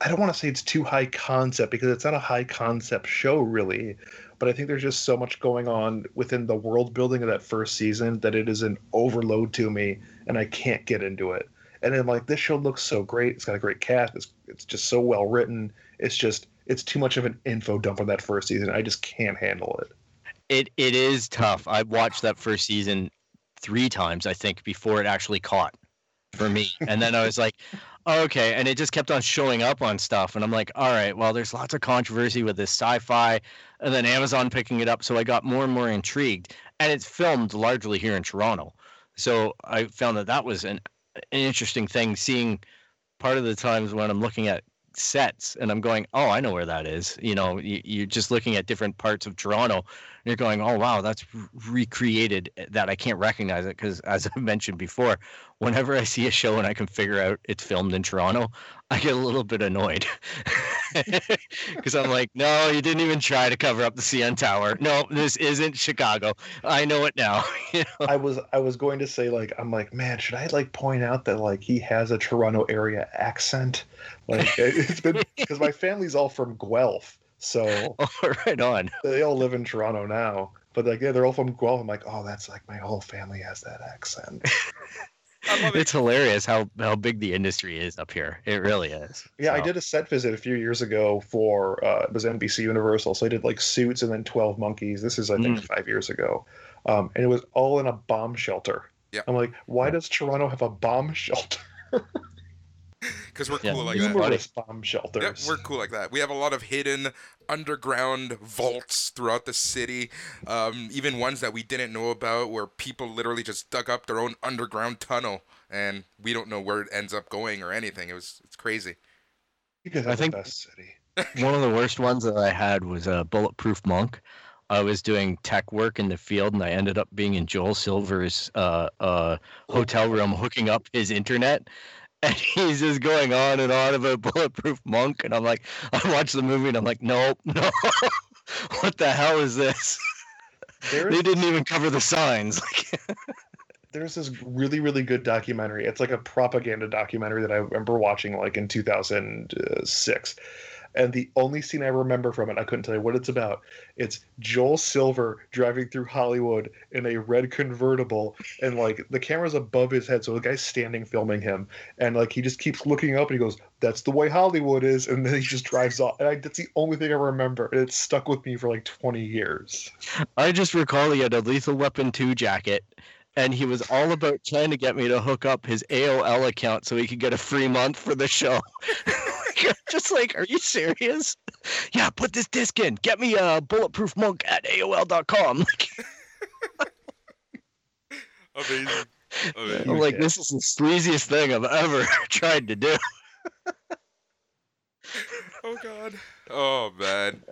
I don't want to say it's too high concept because it's not a high concept show, really. But I think there's just so much going on within the world building of that first season that it is an overload to me, and I can't get into it. And then, like, this show looks so great. It's got a great cast. It's, it's just so well written. It's just, it's too much of an info dump on that first season. I just can't handle it. It it is tough. I watched that first season three times, I think, before it actually caught for me. And then I was like, oh, okay. And it just kept on showing up on stuff. And I'm like, all right, well, there's lots of controversy with this sci-fi, and then Amazon picking it up. So I got more and more intrigued. And it's filmed largely here in Toronto. So I found that that was an, an interesting thing seeing part of the times when I'm looking at sets and I'm going, oh, I know where that is. You know, you, you're just looking at different parts of Toronto you're going, oh, wow, that's recreated eh, that I can't recognize it. Because as I mentioned before, whenever I see a show and I can figure out it's filmed in Toronto, I get a little bit annoyed. Because I'm like, no, you didn't even try to cover up the CN Tower. No, this isn't Chicago. I know it now. You know? I was I was going to say like I'm like man should I like point out that like he has a Toronto area accent like it's been because my family's all from Guelph so Oh, right on. they all live in Toronto now but like yeah they're all from Guelph I'm like oh that's like my whole family has that accent I love it. It's hilarious how, how big the industry is up here. It really is. yeah I did a set visit a few years ago for uh, it was NBC Universal so I did like Suits and then Twelve Monkeys this is I think five years ago um, and it was all in a bomb shelter Yeah. I'm like why does Toronto have a bomb shelter Because we're Yeah. cool like that. numerous bomb shelters Yep, we're cool like that. We have a lot of hidden underground vaults throughout the city, um, even ones that we didn't know about, where people literally just dug up their own underground tunnel, and we don't know where it ends up going or anything. It was it's crazy. You guys I think- the best city. One of the worst ones that I had was a bulletproof monk. I was doing tech work in the field, and I ended up being in Joel Silver's uh, uh, hotel room, hooking up his internet. And he's just going on and on about bulletproof monk, and I'm like, I watched the movie, and I'm like, nope, no, what the hell is this? They didn't even cover the signs. Like, there's this really really good documentary. It's like a propaganda documentary that I remember watching like in 2006. And the only scene I remember from it, I couldn't tell you what it's about. It's Joel Silver driving through Hollywood in a red convertible, and like the camera's above his head, so the guy's standing filming him, and like he just keeps looking up and he goes, "That's the way Hollywood is," and then he just drives off. And I, that's the only thing I remember, and it's stuck with me for like 20 years. I just recall he had a Lethal Weapon 2 jacket, and he was all about trying to get me to hook up his AOL account so he could get a free month for the show. like, just like, are you serious? Yeah, put this disc in. Get me a bulletproof monk at AOL.com. Like, Amazing. Amazing. I'm like, this is the sleaziest thing I've ever tried to do. Oh god. Oh man.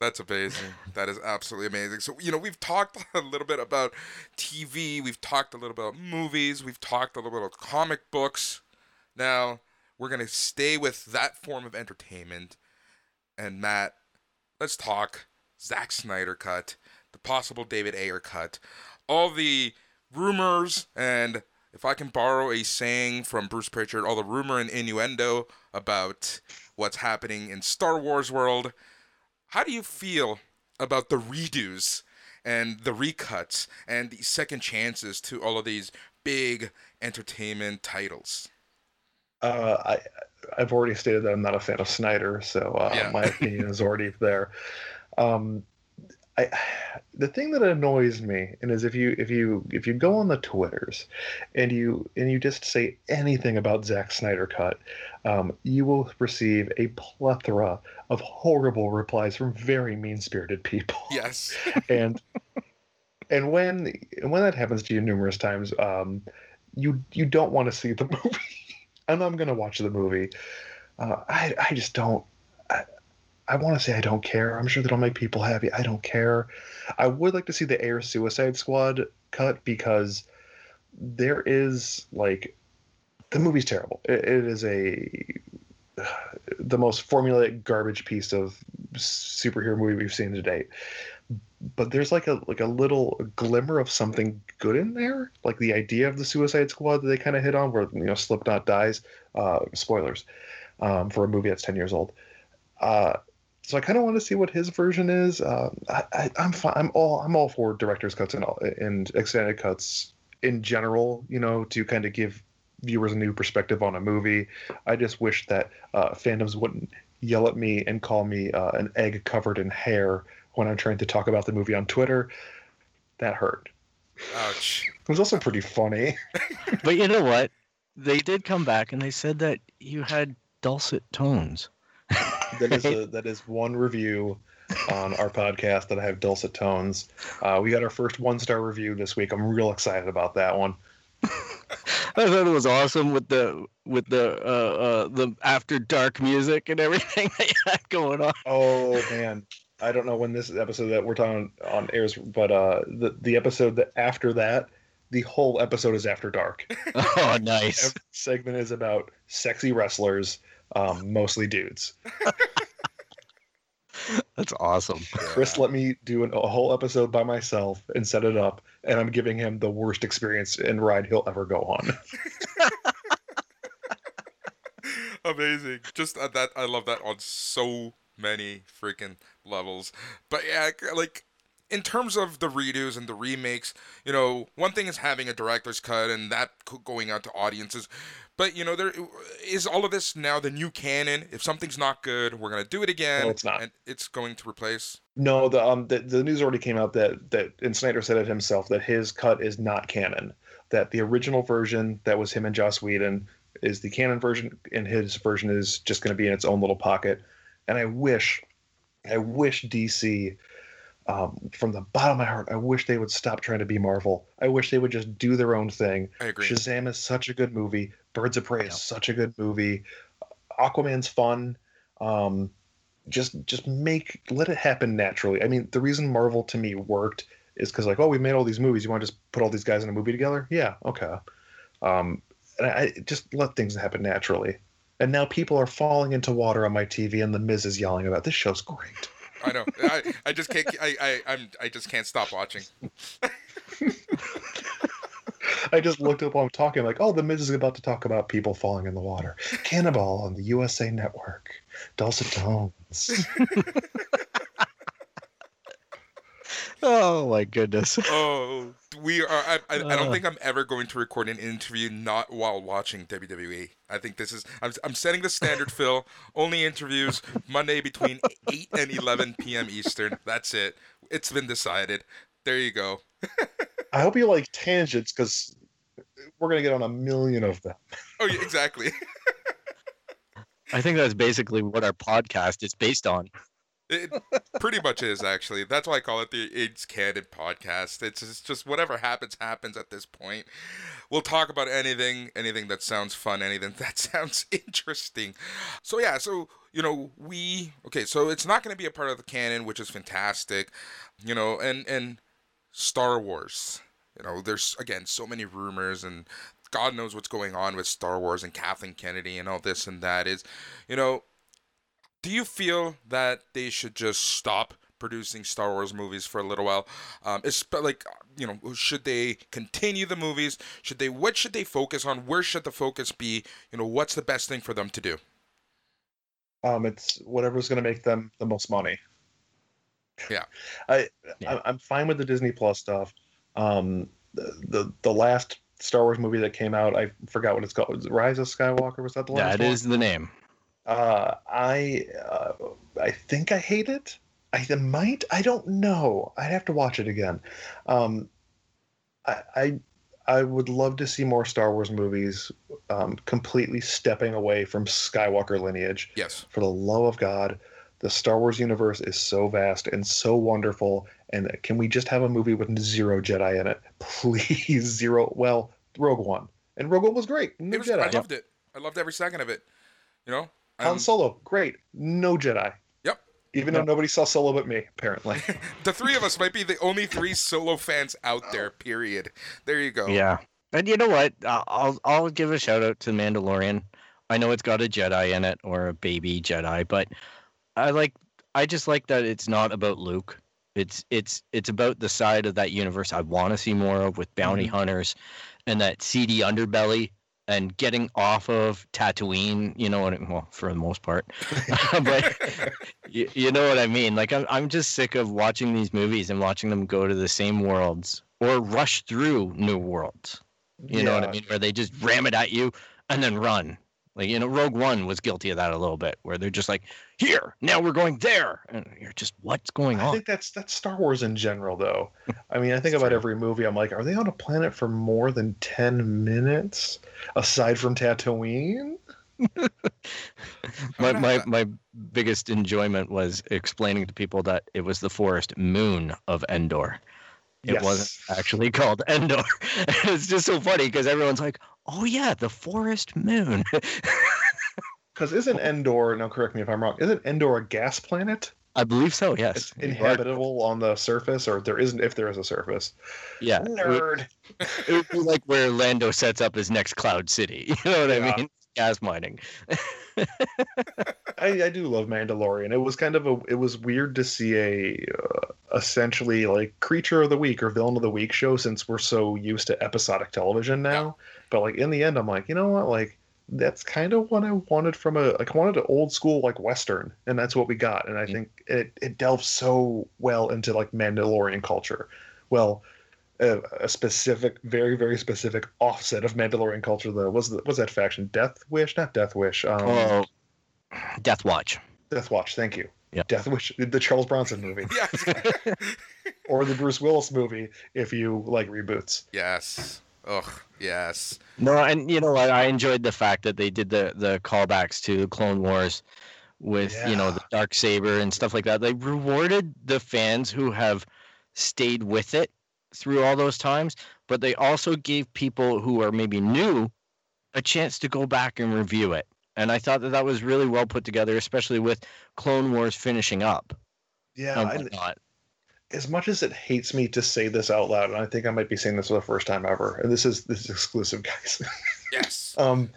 That's amazing. That is absolutely amazing. So, you know, we've talked a little bit about TV, we've talked a little bit about movies, we've talked a little bit about comic books. Now, we're going to stay with that form of entertainment. And Matt, let's talk Zack Snyder cut, the possible David Ayer cut, all the rumors and if I can borrow a saying from Bruce Prichard, all the rumor and innuendo about what's happening in Star Wars world. How do you feel about the redos and the recuts and the second chances to all of these big entertainment titles? Uh, I I've already stated that I'm not a fan of Snyder, so uh, Yeah. my opinion is already there. Um, I the thing that annoys me and is if you if you if you go on the twitters and you and you just say anything about Zack Snyder cut, um, you will receive a plethora of horrible replies from very mean spirited people Yes. and and when and when that happens to you numerous times, um, you you don't want to see the movie, and I'm gonna watch the movie. Uh, I I just don't. I, I want to say I don't care. I'm sure that'll make people happy. I don't care. I would like to see the Ayer Suicide Squad cut because there is like the movie's terrible. It, it is a the most formulaic garbage piece of superhero movie we've seen to date but there's like a like a little glimmer of something good in there like the idea of the suicide squad that they kind of hit on where you know slipknot dies uh spoilers um for a movie that's 10 years old uh so I kind of want to see what his version is. Um, I, I'm fine. I'm all I'm all for director's cuts and all, and extended cuts in general. You know, to kind of give viewers a new perspective on a movie. I just wish that uh, fandoms wouldn't yell at me and call me uh, an egg covered in hair when I'm trying to talk about the movie on Twitter. That hurt. Ouch. It was also pretty funny. But you know what? They did come back and they said that you had dulcet tones. that is a, that is one review on our podcast that I have dulcet tones. Uh, we got our first one star review this week. I'm real excited about that one. I thought it was awesome with the with the uh, uh, the after dark music and everything that you had going on. Oh man, I don't know when this episode that we're talking on airs, but uh, the the episode that after that, the whole episode is after dark. Oh, nice. Every segment is about sexy wrestlers, um, mostly dudes. That's awesome. Chris let me do an, a whole episode by myself and set it up, and I'm giving him the worst experience and ride he'll ever go on. Amazing. Just uh, that I love that on so many freaking levels. But yeah, like in terms of the redos and the remakes, you know, one thing is having a director's cut and that going out to audiences. But you know, there is all of this now the new canon. If something's not good, we're gonna do it again. No, it's not. and it's going to replace. No, the um the, the news already came out that that and Snyder said it himself that his cut is not canon. That the original version that was him and Joss Whedon is the canon version, and his version is just going to be in its own little pocket. And I wish, I wish DC, um, from the bottom of my heart, I wish they would stop trying to be Marvel. I wish they would just do their own thing. I agree. Shazam is such a good movie. Birds of Prey is such a good movie. Aquaman's fun. Um, just just make let it happen naturally. I mean, the reason Marvel to me worked is because like, oh, we made all these movies. You want to just put all these guys in a movie together? Yeah, okay. Um, and I, I just let things happen naturally. And now people are falling into water on my TV, and the Miz is yelling about this show's great. I know. I, I just can't. I, I I'm I just can't stop watching. I just looked up while I'm talking, like, oh, the Miz is about to talk about people falling in the water. Cannonball on the USA Network. Dulcet tones. Oh my goodness. Oh, we are. I, I, I don't think I'm ever going to record an interview not while watching WWE. I think this is. I'm, I'm setting the standard, Phil. Only interviews Monday between 8 and 11 p.m. Eastern. That's it. It's been decided. There you go. I hope you like tangents because we're gonna get on a million of them. Oh, yeah, exactly. I think that's basically what our podcast is based on. It pretty much is actually. That's why I call it the It's Candid podcast. It's, it's just whatever happens happens at this point. We'll talk about anything, anything that sounds fun, anything that sounds interesting. So yeah, so you know we okay. So it's not going to be a part of the canon, which is fantastic. You know, and and Star Wars. You know, there's again so many rumors and God knows what's going on with Star Wars and Kathleen Kennedy and all this and that is, you know, do you feel that they should just stop producing Star Wars movies for a little while? Um, it's like you know, should they continue the movies? Should they? What should they focus on? Where should the focus be? You know, what's the best thing for them to do? Um, it's whatever's going to make them the most money. Yeah, I, yeah. I am fine with the Disney Plus stuff. Um, the, the the last Star Wars movie that came out, I forgot what it's called. Rise of Skywalker was that the last? One? That is the name. Uh, I uh, I think I hate it. I might. I don't know. I'd have to watch it again. Um, I, I I would love to see more Star Wars movies um, completely stepping away from Skywalker lineage. Yes. For the love of God, the Star Wars universe is so vast and so wonderful. And can we just have a movie with zero Jedi in it? Please, zero. Well, Rogue One. And Rogue One was great. No was, Jedi. I loved it. I loved every second of it. You know, Han Solo, great. No Jedi. Yep. Even though nobody saw Solo but me, apparently. the three of us might be the only three Solo fans out there. Period. There you go. Yeah. And you know what? I'll I'll give a shout out to Mandalorian. I know it's got a Jedi in it or a baby Jedi, but I like I just like that it's not about Luke. It's it's it's about the side of that universe I want to see more of with bounty mm-hmm. hunters and that seedy underbelly and getting off of Tatooine, you know what? I, well, for the most part, but you, you, know what I mean. Like I'm, I'm just sick of watching these movies and watching them go to the same worlds or rush through new worlds. You yeah. know what I mean? Where they just ram it at you and then run. Like you know, Rogue One was guilty of that a little bit, where they're just like, "Here, now we're going there," and you're just, "What's going on?" I think that's that's Star Wars in general, though. I mean, I think about true. every movie. I'm like, are they on a planet for more than ten minutes, aside from Tatooine? my, my my biggest enjoyment was explaining to people that it was the forest moon of Endor. It yes. wasn't actually called Endor. it's just so funny because everyone's like, "Oh yeah, the forest moon." Because isn't Endor? Now, correct me if I'm wrong. Isn't Endor a gas planet? I believe so. Yes. It's inhabitable on the surface, or there isn't if there is a surface. Yeah. Nerd. It would be like where Lando sets up his next Cloud City. You know what yeah. I mean? Gas mining. I, I do love Mandalorian. It was kind of a. It was weird to see a uh, essentially like creature of the week or villain of the week show since we're so used to episodic television now. Yeah. But like in the end, I'm like, you know what? Like that's kind of what I wanted from a like I wanted an old school like western, and that's what we got. And I mm-hmm. think it it delves so well into like Mandalorian culture. Well, a, a, specific, very very specific offset of Mandalorian culture. Though was the, was that faction Death Wish, not Death Wish. Um, oh, Death Watch. Death Watch. Thank you. Yeah. Death Wish, the Charles Bronson movie. Yes. or the Bruce Willis movie if you like reboots. Yes. Ugh. Yes. No, and you know what? I enjoyed the fact that they did the the callbacks to Clone Wars with yeah. you know the dark saber and stuff like that. They rewarded the fans who have stayed with it through all those times, but they also gave people who are maybe new a chance to go back and review it. And I thought that that was really well put together, especially with Clone Wars finishing up. Yeah, I, as much as it hates me to say this out loud, and I think I might be saying this for the first time ever, and this is this is exclusive, guys. Yes. um,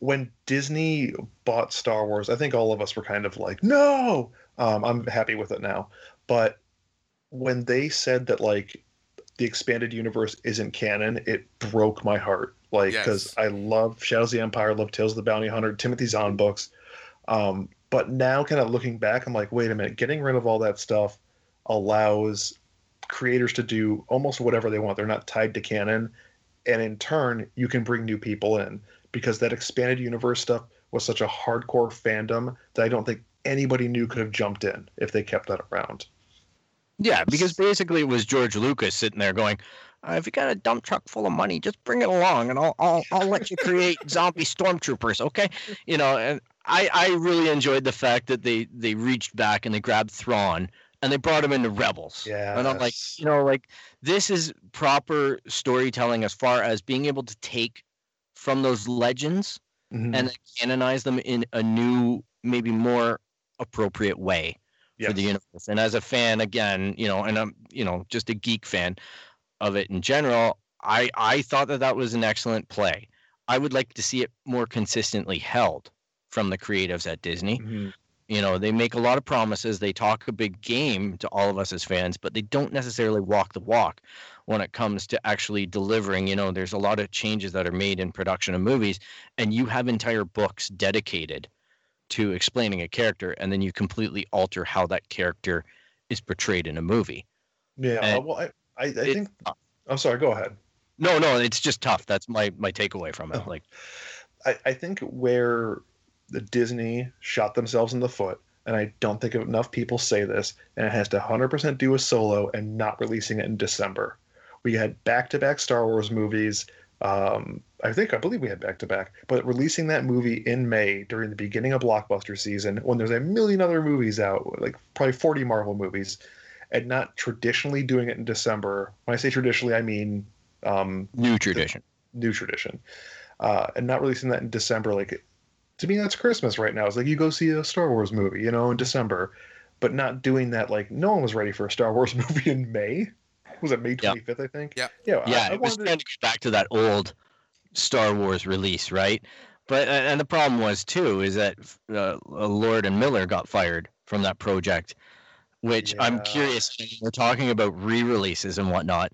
when Disney bought Star Wars, I think all of us were kind of like, no. Um, I'm happy with it now, but when they said that like the expanded universe isn't canon, it broke my heart. Like, because yes. I love Shadows of the Empire, love Tales of the Bounty Hunter, Timothy Zahn books. Um, but now, kind of looking back, I'm like, wait a minute, getting rid of all that stuff allows creators to do almost whatever they want. They're not tied to canon. And in turn, you can bring new people in because that expanded universe stuff was such a hardcore fandom that I don't think anybody new could have jumped in if they kept that around. Yeah, because basically it was George Lucas sitting there going, uh, if you got a dump truck full of money, just bring it along, and I'll I'll, I'll let you create zombie stormtroopers, okay? You know, and I I really enjoyed the fact that they they reached back and they grabbed Thrawn and they brought him into Rebels. Yeah. And I'm like, you know, like this is proper storytelling as far as being able to take from those legends Mhm. and canonize them in a new, maybe more appropriate way for the universe. And as a fan, again, you know, and I'm, you know, just a geek fan of it in general, I I thought that that was an excellent play. I would like to see it more consistently held from the creatives at Disney. Mhm. You know, they make a lot of promises, they talk a big game to all of us as fans, but they don't necessarily walk the walk when it comes to actually delivering. You know, there's a lot of changes that are made in production of movies, and you have entire books dedicated to explaining a character, and then you completely alter how that character is portrayed in a movie. Yeah. Uh, and well, I, I, I It- think. Uh I'm sorry. Go ahead. no, no, it's just tough. That's my my takeaway from it. Oh. Like, I, I think where Disney shot themselves in the foot, and I don't think enough people say this, and it has to 100% do with Solo and not releasing it in December. We had back-to-back Star Wars movies. Um, I think I believe we had back-to-back, but releasing that movie in May during the beginning of blockbuster season, when there's a million other movies out, like probably 40 Marvel movies, and not traditionally doing it in December. When I say traditionally, I mean um, new tradition. new tradition, uh, and not releasing that in December. Like to me, that's Christmas right now. It's like you go see a Star Wars movie, you know, in December, but not doing that. Like no one was ready for a Star Wars movie in May. Was it May Yeah. twenty fifth? I think. Yeah. Yeah. yeah, I, I it was wanted trying to get back to that old Star Wars release, right? But and the problem was too is that uh, Lord and Miller got fired from that project, which I'm curious. We're talking about re-releases and whatnot.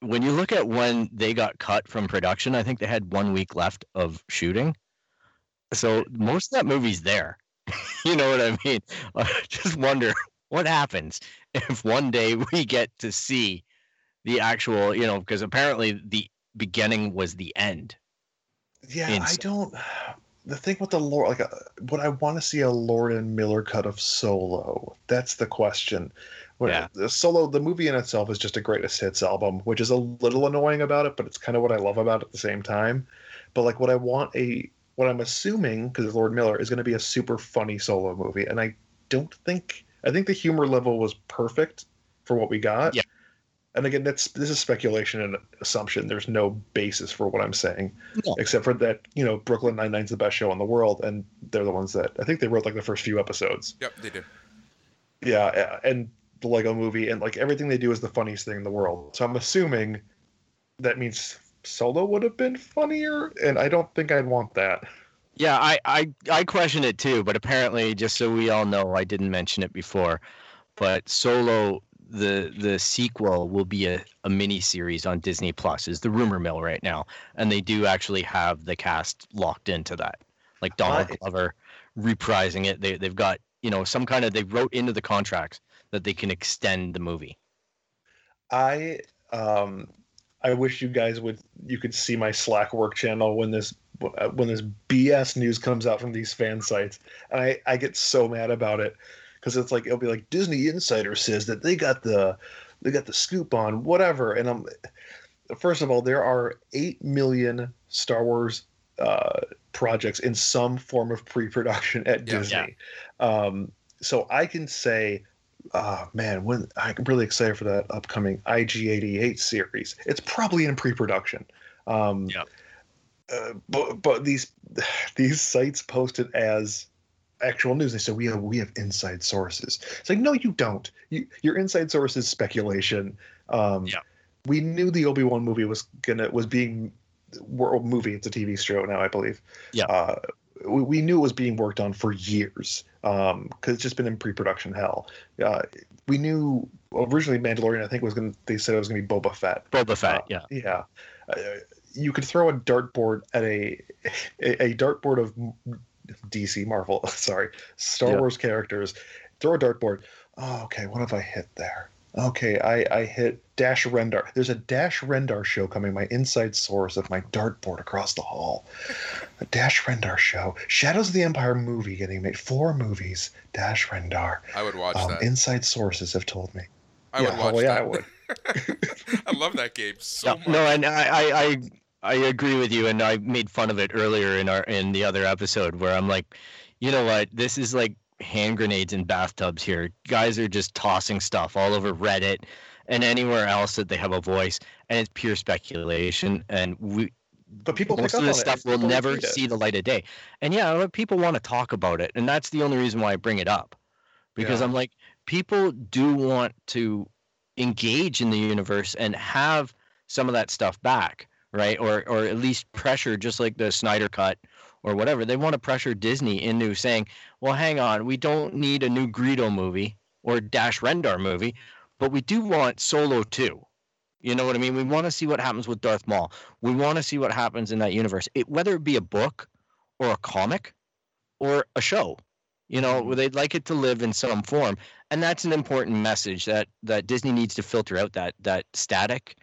When you look at when they got cut from production, I think they had one week left of shooting. So most of that movie's there. you know what I mean? I just wonder what happens if one day we get to see the actual, you know, because apparently the beginning was the end. Yeah, I don't. The thing with the Lord, like, uh, would I want to see a Lord and Miller cut of Solo? That's the question. When, Yeah. The Solo, the movie in itself is just a greatest hits album, which is a little annoying about it, but it's kind of what I love about it at the same time. But like, what I want a, what I'm assuming, because Lord Miller is going to be a super funny Solo movie, and I don't think, I think the humor level was perfect for what we got. Yeah. And again, that's this is speculation and assumption. There's no basis for what I'm saying No. except for that you know Brooklyn Nine Nine's the best show in the world, and they're the ones that I think they wrote like the first few episodes. Yep, they did. Yeah, uh, and the Lego Movie, and like everything they do is the funniest thing in the world. So I'm assuming that means Solo would have been funnier, and I don't think I'd want that. Yeah, I, I I question it too, but apparently, just so we all know, I didn't mention it before, but Solo, the the sequel, will be a, a mini series on Disney Plus. Is the rumor mill right now, and they do actually have the cast locked into that, like Donald Glover reprising it. They they've got you know some kind of they wrote into the contracts that they can extend the movie. I um I wish you guys would you could see my Slack work channel when this when this BS news comes out from these fan sites. And I I get so mad about it because it's like it'll be like Disney Insider says that they got the they got the scoop on whatever and I'm first of all there are 8 million Star Wars uh projects in some form of pre-production at Yeah. Disney. Um so I can say oh man, when I'm really excited for that upcoming IG88 series. It's probably in pre-production. Um, Yep. uh, but but these these sites posted as actual news. They said we have we have inside sources. It's like no, you don't. You, your inside source is speculation. Um, Yep. We knew the Obi Wan movie was gonna was being world movie. It's a TV show now, I believe. Yeah. Uh, we, we knew it was being worked on for years because it's just been in pre-production hell. Uh, we knew originally Mandalorian. I think was going. to They said it was going to be Boba Fett. Boba Fett, Uh, yeah. Yeah. Uh, you could throw a dartboard at a a, a dartboard of DC Marvel. Sorry, Star Yeah. Wars characters. Throw a dartboard. Oh, okay. What have I hit there? Okay, I, I hit Dash Rendar. There's a Dash Rendar show coming. My inside source of my dartboard across the hall. A Dash Rendar show. Shadows of the Empire movie getting made. Four movies. Dash Rendar. I would watch Um, that. inside sources have told me. I yeah, would watch oh, yeah, that. I would. I love that game so no, much. no, and I, I, I, I agree with you, and I made fun of it earlier in our in the other episode where I'm like, you know what, this is like hand grenades in bathtubs here. Guys are just tossing stuff all over Reddit and anywhere else that they have a voice, and it's pure speculation. And we, But people most of this stuff will never see the light of day. And yeah, people want to talk about it, and that's the only reason why I bring it up, because Yeah. I'm like, people do want to engage in the universe and have some of that stuff back, right? Or or at least pressure, just like the Snyder cut or whatever. They want to pressure Disney into saying, well, hang on, we don't need a new Greedo movie or Dash Rendar movie, but we do want Solo 2. You know what I mean? We want to see what happens with Darth Maul. We want to see what happens in that universe, it, whether it be a book or a comic or a show. You know, Mhm. they'd like it to live in some form, and that's an important message that that Disney needs to filter out that that static,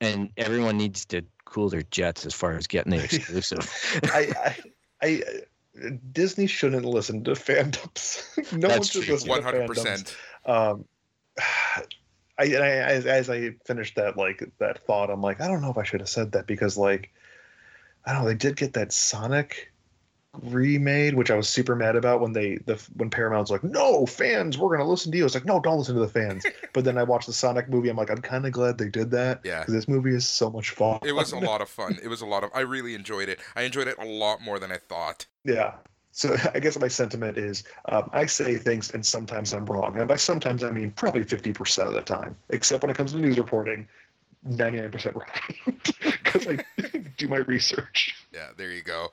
and everyone needs to cool their jets as far as getting the exclusive. I, I, I, uh, Disney shouldn't listen to fandoms. no one That's should listen One to hundred fandoms. percent. Um, I, I as, as I finished that like that thought, I'm like, I don't know if I should have said that because like, I don't know, they did get that Sonic remade, which I was super mad about when they the when Paramount's like, no fans, we're gonna listen to you. It's like, no, don't listen to the fans. but then I watched the Sonic movie. I'm like, I'm kind of glad they did that. Yeah. because this movie is so much fun. It was a lot of fun. It was a lot of. I really enjoyed it. I enjoyed it a lot more than I thought. Yeah. So I guess my sentiment is um, I say things and sometimes I'm wrong. And by sometimes I mean probably 50% of the time, except when it comes to news reporting, 99% right. Because I do my research. Yeah, there you go.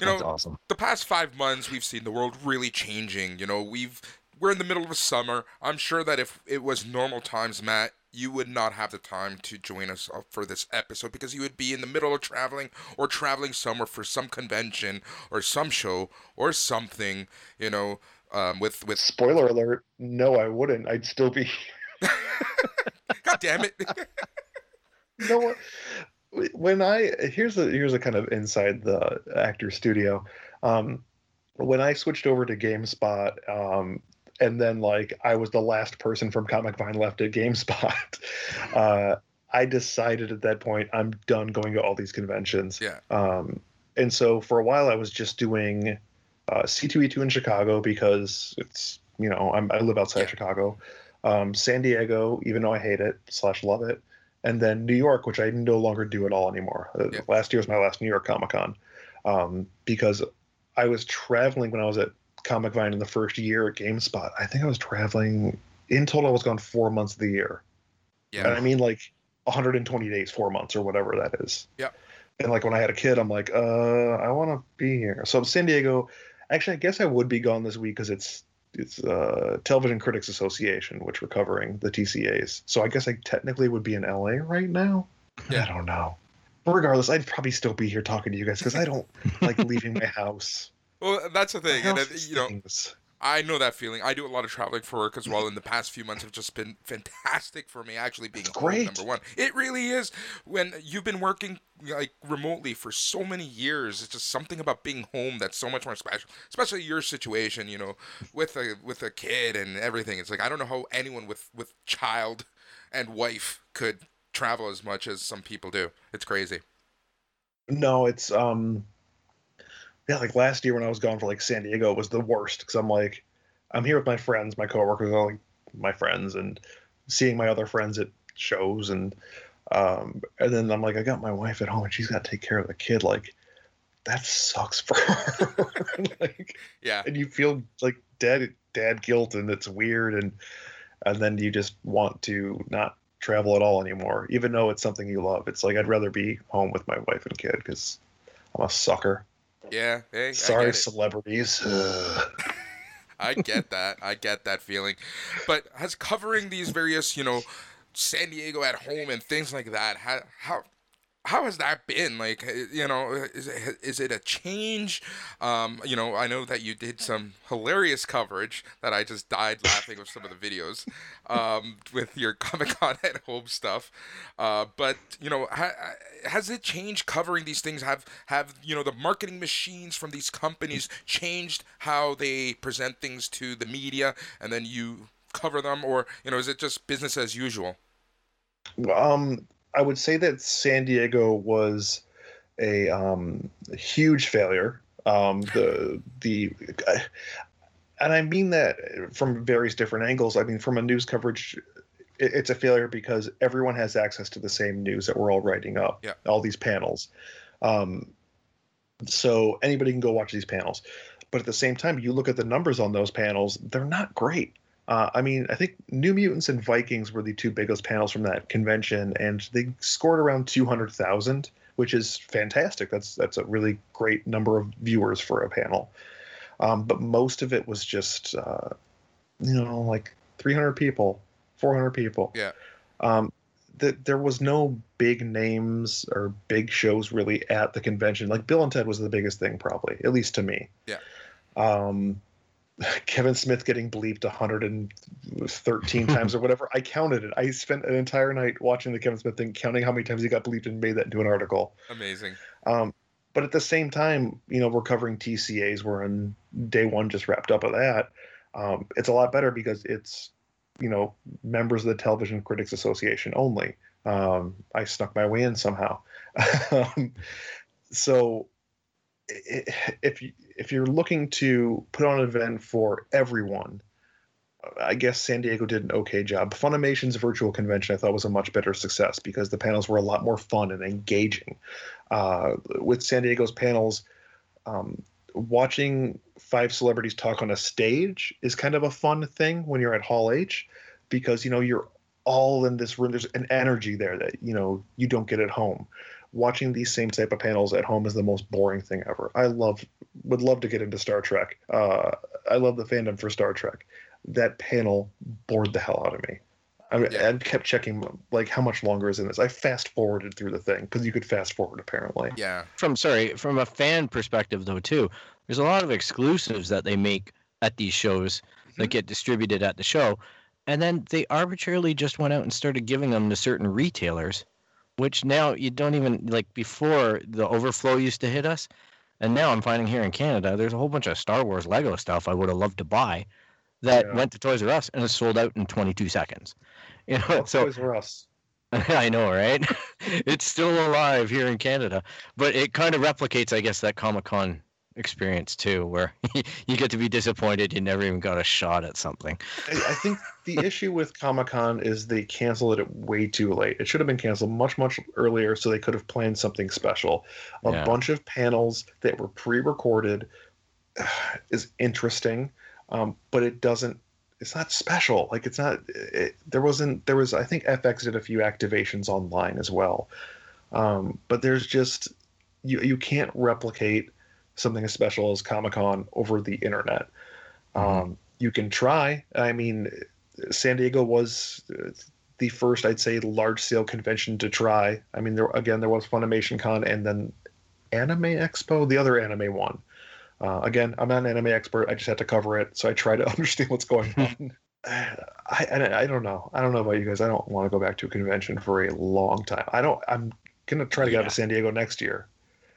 You That's know, awesome. the past five months we've seen the world really changing. You know, we've we're in the middle of summer. I'm sure that if it was normal times, Matt, you would not have the time to join us up for this episode because you would be in the middle of traveling or traveling somewhere for some convention or some show or something. You know, um, with with Spoiler alert no, I wouldn't. I'd still be. God damn it. No, what- when I here's a here's a kind of inside the actor studio. Um, when I switched over to GameSpot, um, and then like I was the last person from Comic Vine left at GameSpot, uh, I decided at that point I'm done going to all these conventions. Yeah. Um, and so for a while I was just doing uh, C2E2 in Chicago because it's you know I'm, I live outside Yeah. Chicago. Um, San Diego, even though I hate it slash love it, and then New York, which I no longer do at all anymore. Uh, Yeah. Last year was my last New York Comic Con um, because I was traveling when I was at Comic Vine in the first year at GameSpot. I think I was traveling in total. I was gone four months of the year, and I mean like 120 days, four months, or whatever that is. Yep. And like when I had a kid, I'm like, uh, I want to be here. So San Diego. Actually, I guess I would be gone this week because it's it's uh, Television Critics Association, which we're covering the TCAs. So I guess I technically would be in LA right now. Yeah. I don't know. But regardless, I'd probably still be here talking to you guys because I don't like leaving my house. Well, that's the thing, and you know. I know that feeling. I do a lot of traveling for work as well, and the past few months have just been fantastic for me. Actually, being home, great. number one, it really is. When you've been working like remotely for so many years, it's just something about being home that's so much more special. Especially your situation, you know, with a with a kid and everything. It's like I don't know how anyone with with child and wife could travel as much as some people do. It's crazy. No, it's um yeah, like last year when I was gone for like San Diego it was the worst because I'm like I'm here with my friends, my coworkers, all like my friends, and seeing my other friends at shows and um and then I'm like I got my wife at home and she's got to take care of the kid like that sucks for her. Like Yeah, and you feel like dad dad guilt and it's weird and and then you just want to not travel at all anymore even though it's something you love. It's like i'd rather be home with my wife and kid because i'm a sucker yeah. Hey, I sorry get celebrities I get that. I get that feeling. But has covering these various, you know, San Diego at home and things like that, how how how has that been? Like, uh, you know, is it, is it a change? Um, you know, I know that you did some hilarious coverage that I just died laughing with some of the videos um, with your Comic Con at home stuff. Uh, but you know, ha- has it changed covering these things? Have have you know the marketing machines from these companies changed how they present things to the media, and then you cover them, or you know, is it just business as usual? Um, I would say that San Diego was a um, huge failure. Um, the the and I mean that from various different angles. I mean, from a news coverage, it, it's a failure because everyone has access to the same news that we're all writing up. Yeah. All these panels. Um, so anybody can go watch these panels. But at the same time, you look at the numbers on those panels, they're not great. Uh, I mean, I think New Mutants and Vikings were the two biggest panels from that convention, and they scored around 200,000, which is fantastic. That's that's a really great number of viewers for a panel. Um, but most of it was just, uh, you know, like 300 people, 400 people. Yeah. Um, th- there was no big names or big shows really at the convention. Like Bill and Ted was the biggest thing, probably, at least to me. Yeah. Um, Kevin Smith getting bleeped 113 times or whatever. I counted it. I spent an entire night watching the Kevin Smith thing, counting how many times he got bleeped and made that into an article. Amazing. Um, but at the same time, you know, we're covering TCAs. We're on day one, just wrapped up of that. Um, it's a lot better because it's, you know, members of the Television Critics Association only. Um, I snuck my way in somehow. um, so, if you, if you're looking to put on an event for everyone, I guess San Diego did an okay job. Funimation's virtual convention I thought was a much better success because the panels were a lot more fun and engaging. Uh, with San Diego's panels, um, watching five celebrities talk on a stage is kind of a fun thing when you're at Hall H because you know you're all in this room. There's an energy there that you know you don't get at home. Watching these same type of panels at home is the most boring thing ever. I love, would love to get into Star Trek. Uh, I love the fandom for Star Trek. That panel bored the hell out of me. I, Yeah. I kept checking like how much longer is in this. I fast forwarded through the thing because you could fast forward apparently. Yeah. from sorry from a fan perspective though too there's a lot of exclusives that they make at these shows that get distributed at the show and then they arbitrarily just went out and started giving them to certain retailers which now you don't even like before the overflow used to hit us and now i'm finding here in canada there's a whole bunch of star wars lego stuff i would have loved to buy that Yeah. went to toys r us and is sold out in 22 seconds you know Oh, so Toys R Us. I know, right? it's still alive here in Canada, but it kind of replicates, I guess, that Comic Con experience too, where you get to be disappointed you never even got a shot at something. I, I think the issue with Comic Con is they canceled it way too late. It should have been canceled much, much earlier so they could have planned something special. A Yeah. bunch of panels that were pre recorded is interesting, um, but it doesn't. It's not special. Like it's not. It, there wasn't. There was. I think FX did a few activations online as well, um, but there's just you. You can't replicate something as special as Comic Con over the internet. Mhm. Um, you can try. I mean, San Diego was uh, the first, I'd say, large scale convention to try. I mean, there again, there was Funimation Con and then Anime Expo, the other anime one. Uh, again, I'm not an anime expert. I just had to cover it, so I try to understand what's going on. I, I I don't know. I don't know about you guys. I don't want to go back to a convention for a long time. I don't. I'm gonna try to get out Yeah. to San Diego next year.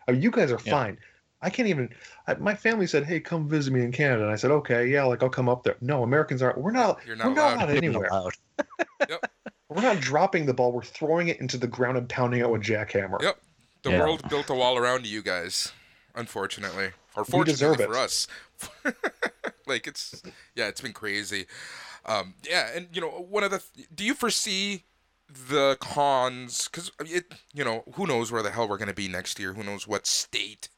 I mean, you guys are Yeah. fine. I can't even. I, my family said, "Hey, come visit me in Canada," and I said, "Okay, yeah, like I'll come up there." No, Americans aren't. We're not. You're not we're not allowed. allowed anywhere. Allowed. We're not dropping the ball. We're throwing it into the ground and pounding it with jackhammer. Yep. The Yeah. world built a wall around you guys, unfortunately, or We fortunately deserve for us. like it's yeah, it's been crazy. Um, yeah, and you know, one of the do you foresee the cons? Because it, you know, who knows where the hell we're gonna be next year? Who knows what state,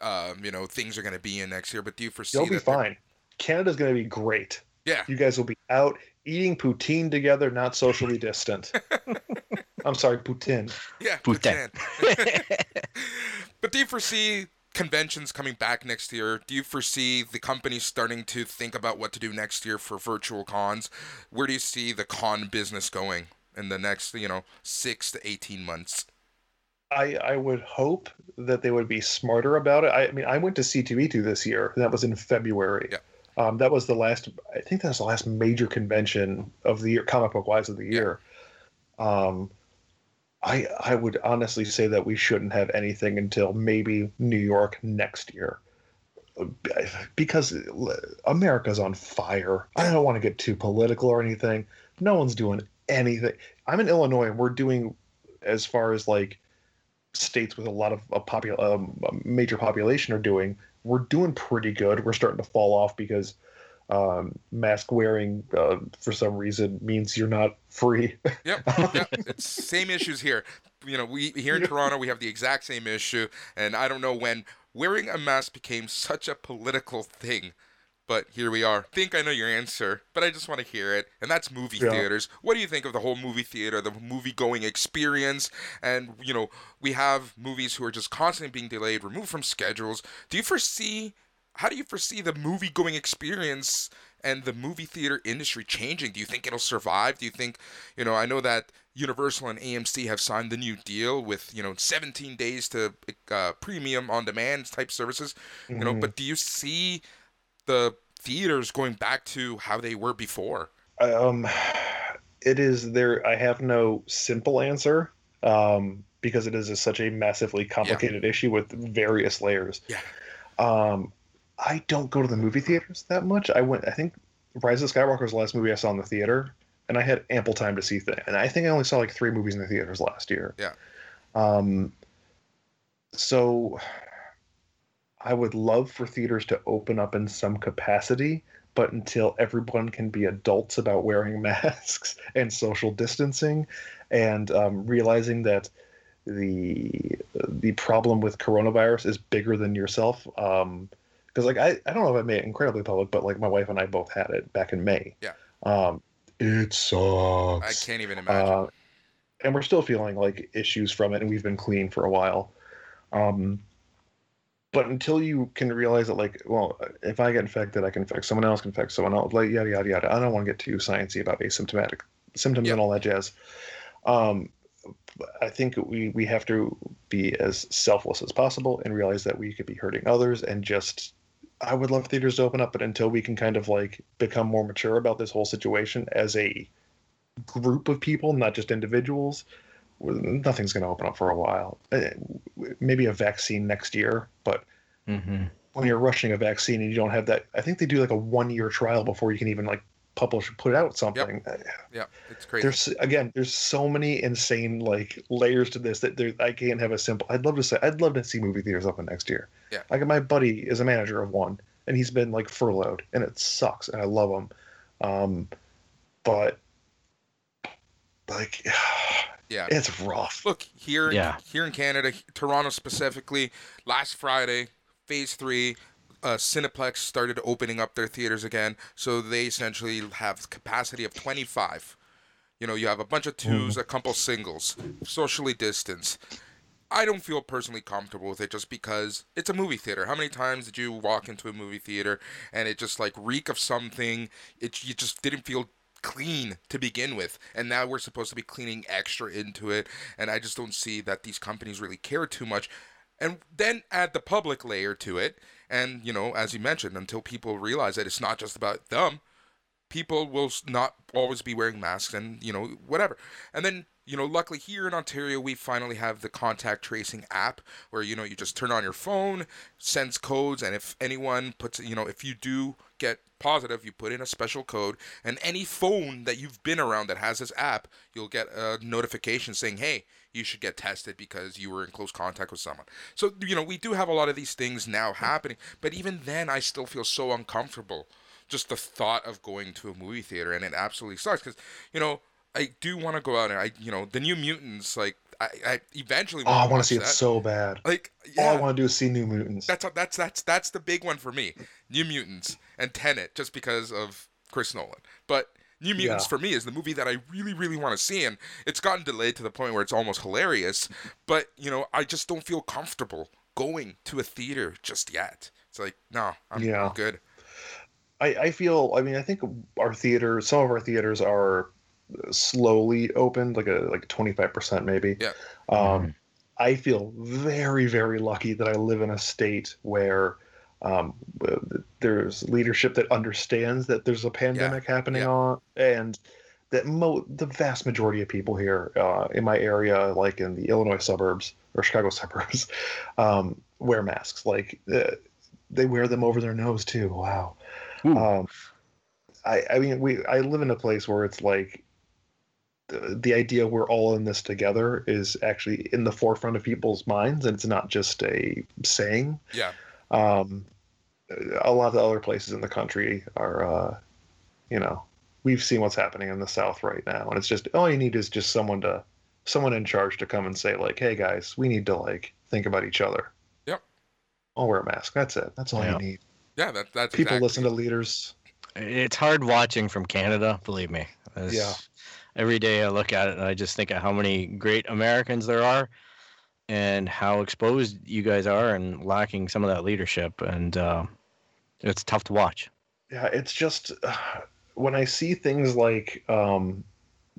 um, you know, things are gonna be in next year? But do you foresee? You'll be that they're- fine. Canada's going to be great. Yeah. You guys will be out eating poutine together, not socially distant. I'm sorry, poutine. Yeah, Putin. Putin. but do you foresee conventions coming back next year? Do you foresee the companies starting to think about what to do next year for virtual cons? Where do you see the con business going in the next, you know, six to eighteen months? I, I would hope that they would be smarter about it. I, I mean, I went to C2E2 this year. That was in February. Yeah. Um, that was the last. I think that was the last major convention of the year, comic book wise of the year. Um, I I would honestly say that we shouldn't have anything until maybe New York next year, because America's on fire. I don't want to get too political or anything. No one's doing anything. I'm in Illinois, and we're doing as far as like states with a lot of a popul- um, a major population are doing. We're doing pretty good. We're starting to fall off because um, mask wearing uh, for some reason means you're not free. Yep, yep. It's same issues here. You know, we here in Toronto we have the exact same issue, and I don't know when wearing a mask became such a political thing. But here we are. I think I know your answer, but I just want to hear it. And that's movie Yeah. theaters. What do you think of the whole movie theater, the movie going experience? And, you know, we have movies who are just constantly being delayed, removed from schedules. Do you foresee, how do you foresee the movie going experience and the movie theater industry changing? Do you think it'll survive? Do you think, you know, I know that Universal and AMC have signed the new deal with, you know, 17 days to uh, premium on demand type services, you know, Mhm. but do you see the theaters going back to how they were before? um it is there i have no simple answer um because it is a, such a massively complicated issue with various layers Yeah. um i don't go to the movie theaters that much i went i think rise of skywalker was the last movie i saw in the theater and i had ample time to see things and i think i only saw like three movies in the theaters last year Yeah. um so i would love for theaters to open up in some capacity but until everyone can be adults about wearing masks and social distancing and um, realizing that the the problem with coronavirus is bigger than yourself um because like I, I don't know if i made it incredibly public but like my wife and i both had it back in may Yeah. um it sucks I can't even imagine. uh, and we're still feeling like issues from it, and we've been clean for a while. Um, but until you can realize that, like, well, if I get infected, I can infect someone else, can infect someone else, like yada yada yada. I don't want to get too sciencey about asymptomatic symptoms Yeah. and all that jazz. Um, I think we we have to be as selfless as possible and realize that we could be hurting others, and just I would love theaters to open up, but until we can kind of like become more mature about this whole situation as a group of people, not just individuals, nothing's going to open up for a while. Uh, Maybe a vaccine next year, but Mm-hmm. when you're rushing a vaccine and you don't have that, I think they do like a one year trial before you can even like publish put out something. Yeah, it's crazy. There's again, there's so many insane like layers to this that there, I can't have a simple. I'd love to say, I'd love to see movie theaters open next year. Yeah. Like my buddy is a manager of one, and he's been like furloughed, and it sucks, and I love him, um, but like, yeah. it's rough. Look here, Yeah. here in Canada, Toronto specifically. Last Friday, Phase Three, uh, Cineplex started opening up their theaters again. So they essentially have capacity of twenty five. You know, you have a bunch of 2s a couple singles, socially distanced. I don't feel personally comfortable with it just because it's a movie theater. How many times did you walk into a movie theater and it just like reek of something? It you just didn't feel clean to begin with, and now we're supposed to be cleaning extra into it, and I just don't see that these companies really care too much. And then add the public layer to it, and you know, as you mentioned, until people realize that it's not just about them, people will not always be wearing masks and you know whatever and then you know luckily here in ontario we finally have the contact tracing app where you know you just turn on your phone sends codes and if anyone puts you know if you do get positive you put in a special code and any phone that you've been around that has this app you'll get a notification saying hey you should get tested because you were in close contact with someone. So you know we do have a lot of these things now happening but even then i still feel so uncomfortable just the thought of going to a movie theater and it absolutely sucks because you know I do want to go out and I you know the New Mutants like I, I eventually Oh, I want to see it so bad. like All I want to do is see New Mutants. that's that's that's that's the big one for me New Mutants and Tenet just because of Chris Nolan but New Mutants Yeah. for me is the movie that I really really want to see and it's gotten delayed to the point where it's almost hilarious but you know I just don't feel comfortable going to a theater just yet it's like no I'm, Yeah. I'm good I, I feel. I mean, I think our theaters, some of our theaters are slowly opened, like a like twenty five percent maybe. Yeah. Um, I feel very very lucky that I live in a state where um, there's leadership that understands that there's a pandemic happening yeah. on, and that mo- the vast majority of people here uh, in my area, like in the Illinois suburbs or Chicago suburbs, um, wear masks. Like uh, they wear them over their nose too. Wow. Um, I, I mean, we I live in a place where it's like the, the idea we're all in this together is actually in the forefront of people's minds, and it's not just a saying. Yeah. Um, a lot of the other places in the country are, uh, you know, we've seen what's happening in the South right now, and it's just all you need is just someone to, someone in charge to come and say like, "Hey guys, we need to like think about each other." Yep. I'll wear a mask. That's it. That's all Yeah. you need. Yeah, that that's People exactly- listen to leaders. It's hard watching from Canada, believe me. It's- Yeah. Every day I look at it and I just think of how many great Americans there are and how exposed you guys are and lacking some of that leadership. And uh, it's tough to watch. Yeah, it's just uh, when I see things like, um,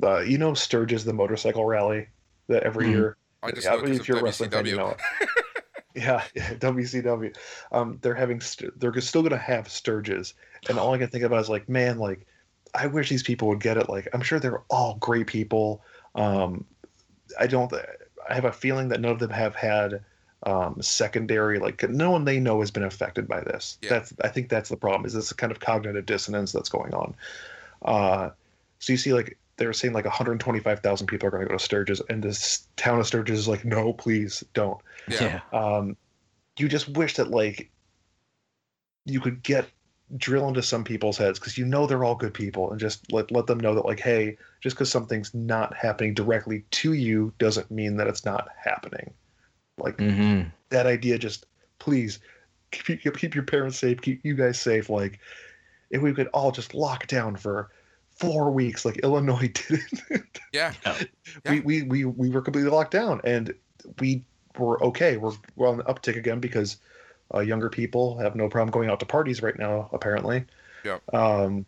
uh, you know, Sturgis, the motorcycle rally that every Mhm. year. I just yeah, know 'cause if you're a wrestling fan, you know it. yeah, yeah, WCW. Um, they're having st- they're still gonna have Sturgis, and all I can think about is like, man, like I wish these people would get it. Like, I'm sure they're all great people. Um, I don't. I have a feeling that none of them have had um, secondary like no one they know has been affected by this. Yeah. That's I think that's the problem. Is this kind of cognitive dissonance that's going on? Uh, so you see, like they were saying, like 125,000 people are going to go to Sturgis, and this town of Sturgis is like, no, please don't Yeah. um, you just wish that like you could get drill into some people's heads because you know they're all good people and just let let them know that like hey just because something's not happening directly to you doesn't mean that it's not happening. Like hmm that idea just please keep, keep, keep your parents safe keep you guys safe. Like if we could all just lock down for four weeks like illinois did it Yeah. we, we we we were completely locked down and we were okay. We're, we're on the uptick again because uh, younger people have no problem going out to parties right now apparently Yeah. um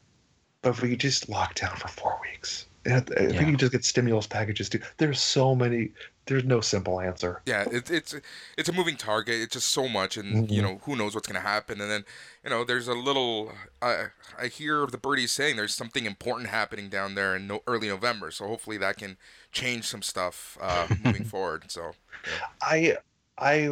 but if we just lock down for four weeks if if Yeah. we could just get stimulus packages too there's so many there's no simple answer Yeah, it's it's it's a moving target. It's just so much, and you Mhm. know who knows what's gonna happen. And then you know there's a little. I I hear the birdies saying there's something important happening down there in no, early November. So hopefully that can change some stuff uh, moving forward. So I I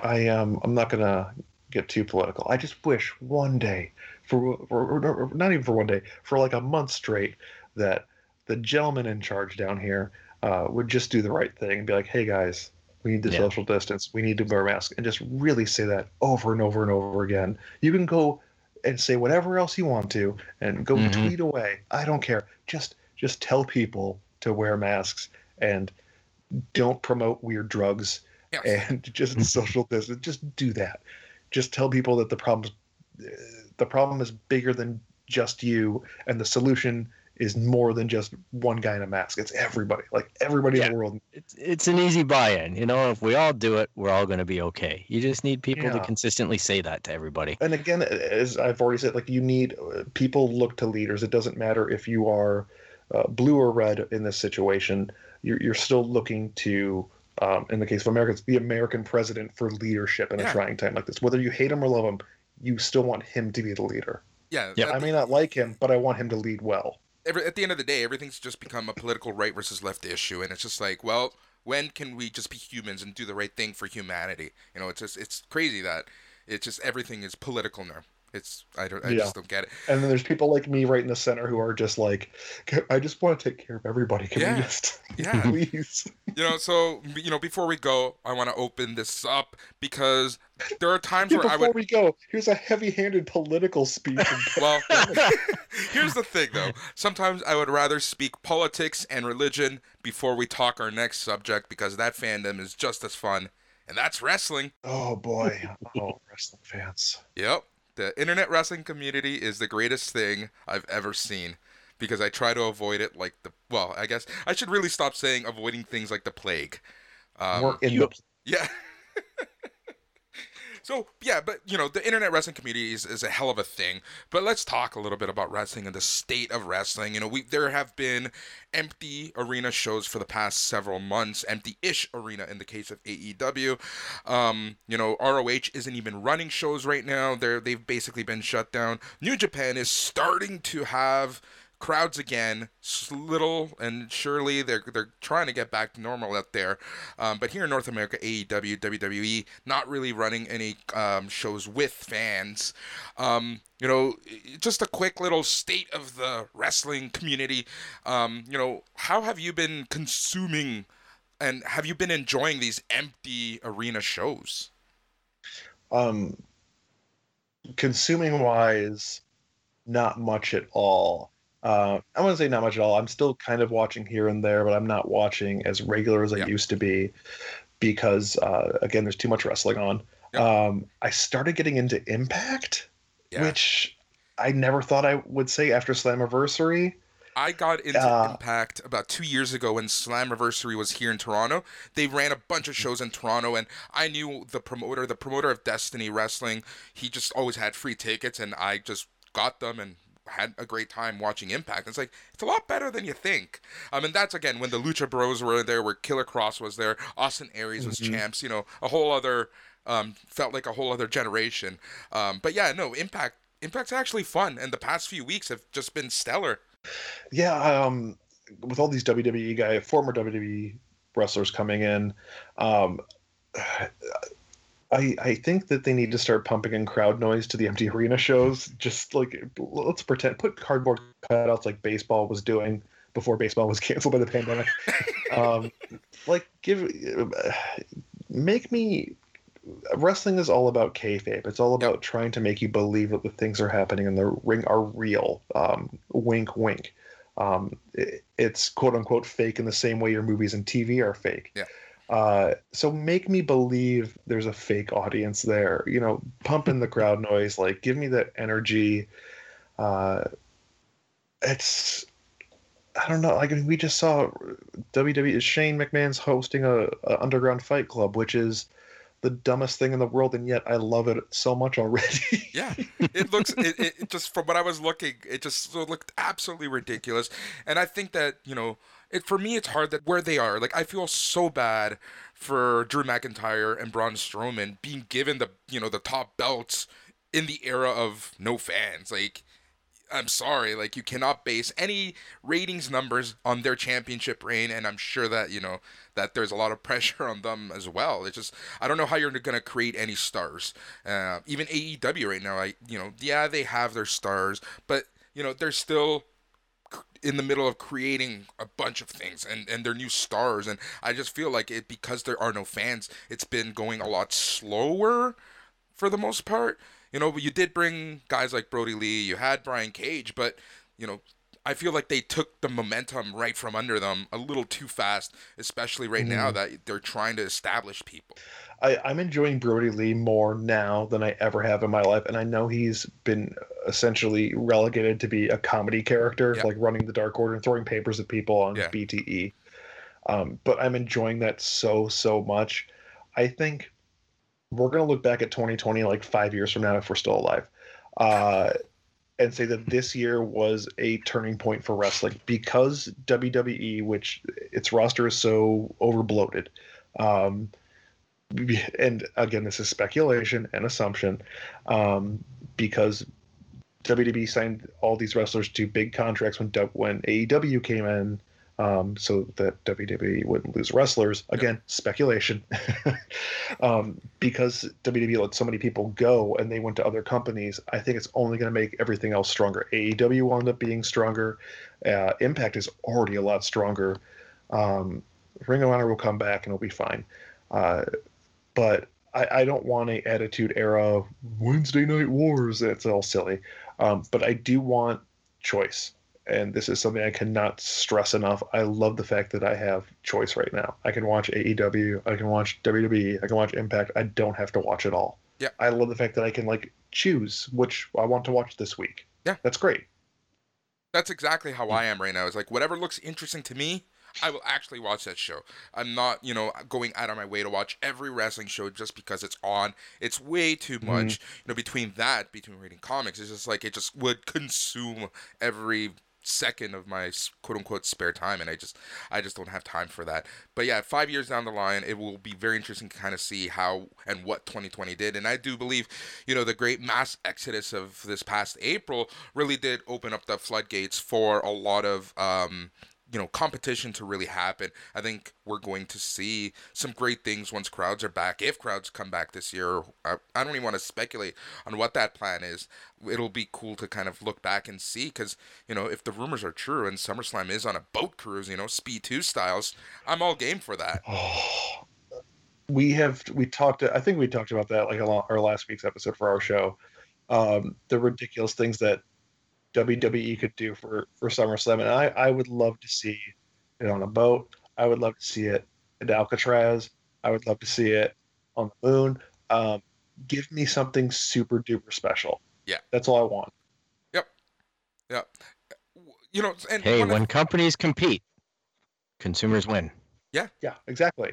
I um I'm not gonna get too political. I just wish one day for, for or not even for one day for like a month straight that the gentleman in charge down here uh, would just do the right thing and be like, hey guys, we need to Yeah. social distance, we need to wear masks, and just really say that over and over and over again. You can go and say whatever else you want to and go Mhm. tweet away. I don't care. Just just tell people to wear masks and don't promote weird drugs yes, and just social distance. Just do that. Just tell people that the problem the problem is bigger than just you, and the solution is more than just one guy in a mask. It's everybody, like everybody in the world. It's, it's an easy buy-in. You know, if we all do it, we're all going to be okay. You just need people to consistently say that to everybody. And again, as I've already said, like you need uh, people look to leaders. It doesn't matter if you are uh, blue or red in this situation. You're, you're still looking to, um, in the case of Americans, the American president for leadership in Yeah. a trying time like this. Whether you hate him or love him, you still want him to be the leader. yeah. Yep. at I may not like him, but I want him to lead well. every, at the end of the day, everything's just become a political right versus left issue, and it's just like, well, when can we just be humans and do the right thing for humanity? You know, it's just it's crazy that it's just everything is political now. It's I don't I Yeah. just don't get it. And then there's people like me right in the center who are just like, I just want to take care of everybody. Can Yeah. we just, Yeah. please? You know, so you know, before we go, I want to open this up because there are times Yeah, where I before would. we go, here's a heavy-handed political speech. Well, here's the thing, though. Sometimes I would rather speak politics and religion before we talk our next subject because that fandom is just as fun, and that's wrestling. oh boy, oh wrestling fans. Yep. The internet wrestling community is the greatest thing I've ever seen because I try to avoid it like the well, I guess I should really stop saying avoiding things like the plague. Um, We're in you- the yeah. So yeah, but you know the internet wrestling community is, is a hell of a thing. But let's talk a little bit about wrestling and the state of wrestling. You know, we there have been empty arena shows for the past several months, empty-ish arena in the case of AEW. Um, you know, ROH isn't even running shows right now. They're they've basically been shut down. New Japan is starting to have crowds again, little and surely they're they're trying to get back to normal out there. Um, but here in North America, AEW, WWE, not really running any um, shows with fans. Um, you know, just a quick little state of the wrestling community. Um, you know, how have you been consuming, and have you been enjoying these empty arena shows? Um, consuming wise, not much at all. Uh, I want to say not much at all. I'm still kind of watching here and there, but I'm not watching as regular as I used to be because, uh, again, there's too much wrestling on. Um, I started getting into Impact, yeah. which I never thought I would say after Slammiversary. I got into uh, Impact about two years ago when Slammiversary was here in Toronto. They ran a bunch of shows in Toronto, and I knew the promoter, the promoter of Destiny Wrestling. He just always had free tickets, and I just got them and had a great time watching Impact. It's like it's a lot better than you think. I mean, that's again when the Lucha Bros were there, where Killer Kross was there, Austin Aries was mm-hmm. champs. You know, a whole other um, felt like a whole other generation. Um, but yeah, no, Impact Impact's actually fun, and the past few weeks have just been stellar. Yeah, um, with all these WWE guy, former WWE wrestlers coming in, um, I I think that they need to start pumping in crowd noise to the empty arena shows. Just like let's pretend put cardboard cutouts like baseball was doing before baseball was canceled by the pandemic. um, like give make me wrestling is all about kayfabe. It's all about yep. trying to make you believe that the things are happening in the ring are real. Um, wink, wink. Um, it, it's quote unquote fake in the same way your movies and TV are fake. Yeah. Uh, so make me believe there's a fake audience there. You know, pump in the crowd noise, like give me that energy. Uh, it's I don't know. Like I mean, we just saw WWE Shane McMahon's hosting a, a underground fight club, which is the dumbest thing in the world, and yet I love it so much already. yeah, it looks it, it just from what I was looking, it just looked absolutely ridiculous, and I think that you know it for me it's hard that where they are like i feel so bad for drew mcintyre and braun strowman being given the you know the top belts in the era of no fans like i'm sorry like you cannot base any ratings numbers on their championship reign and i'm sure that you know that there's a lot of pressure on them as well. It's just i don't know how you're to create any stars. Uh, even aew right now i you know yeah they have their stars but you know they're still in the middle of creating a bunch of things and and their new stars. And I just feel like it because there are no fans it's been going a lot slower for the most part. You know you did bring guys like Brodie Lee you had Brian Cage but you know I feel like they took the momentum right from under them a little too fast especially right mm-hmm. now that they're trying to establish people I, I'm enjoying Brodie Lee more now than I ever have in my life, and I know he's been essentially relegated to be a comedy character, like running the Dark Order and throwing papers at people on yeah. BTE. Um, but I'm enjoying that so so much. I think we're gonna look back at 2020 like five years from now if we're still alive, uh, and say that this year was a turning point for wrestling because WWE, which its roster is so overbloated. Um, and again, this is speculation and assumption, um, because WWE signed all these wrestlers to big contracts when when AEW came in, um, so that WWE wouldn't lose wrestlers. Again, speculation, um, because WWE let so many people go and they went to other companies. I think it's only going to make everything else stronger. AEW wound up being stronger. Uh, Impact is already a lot stronger. Um, Ring of Honor will come back and it'll be fine. Uh, but I, I don't want a attitude era Wednesday night wars. That's all silly. Um, but I do want choice. And this is something I cannot stress enough. I love the fact that I have choice right now. I can watch AEW, I can watch WWE, I can watch Impact. I don't have to watch it all. Yeah. I love the fact that I can like choose which I want to watch this week. Yeah. That's great. That's exactly how I am right now. It's like whatever looks interesting to me, I will actually watch that show. I'm not, you know, going out of my way to watch every wrestling show just because it's on. It's way too mm-hmm. much. Mm. You know, between that, between reading comics, it's just like it just would consume every second of my quote unquote spare time, and I just I just don't have time for that. But yeah, five years down the line, it will be very interesting to kind of see how and what 2020 did. And I do believe, you know, the great mass exodus of this past April really did open up the floodgates for a lot of um, you know competition to really happen i think we're going to see some great things once crowds are back if crowds come back this year i, I don't even want to speculate on what that plan is it'll be cool to kind of look back and see because you know if the rumors are true and summerslam is on a boat cruise you know speed 2 styles i'm all game for that Oh, we have we talked. I think we talked about that like a our last week's episode for our show. Um, the ridiculous things that WWE could do for for SummerSlam, and I I would love to see it on a boat. I would love to see it at Alcatraz. I would love to see it on the moon. Um, give me something super duper special. Yeah. that's all I want. Yep. yep. you know and Hey, one of- when companies compete, consumers win. Yeah, yeah, exactly.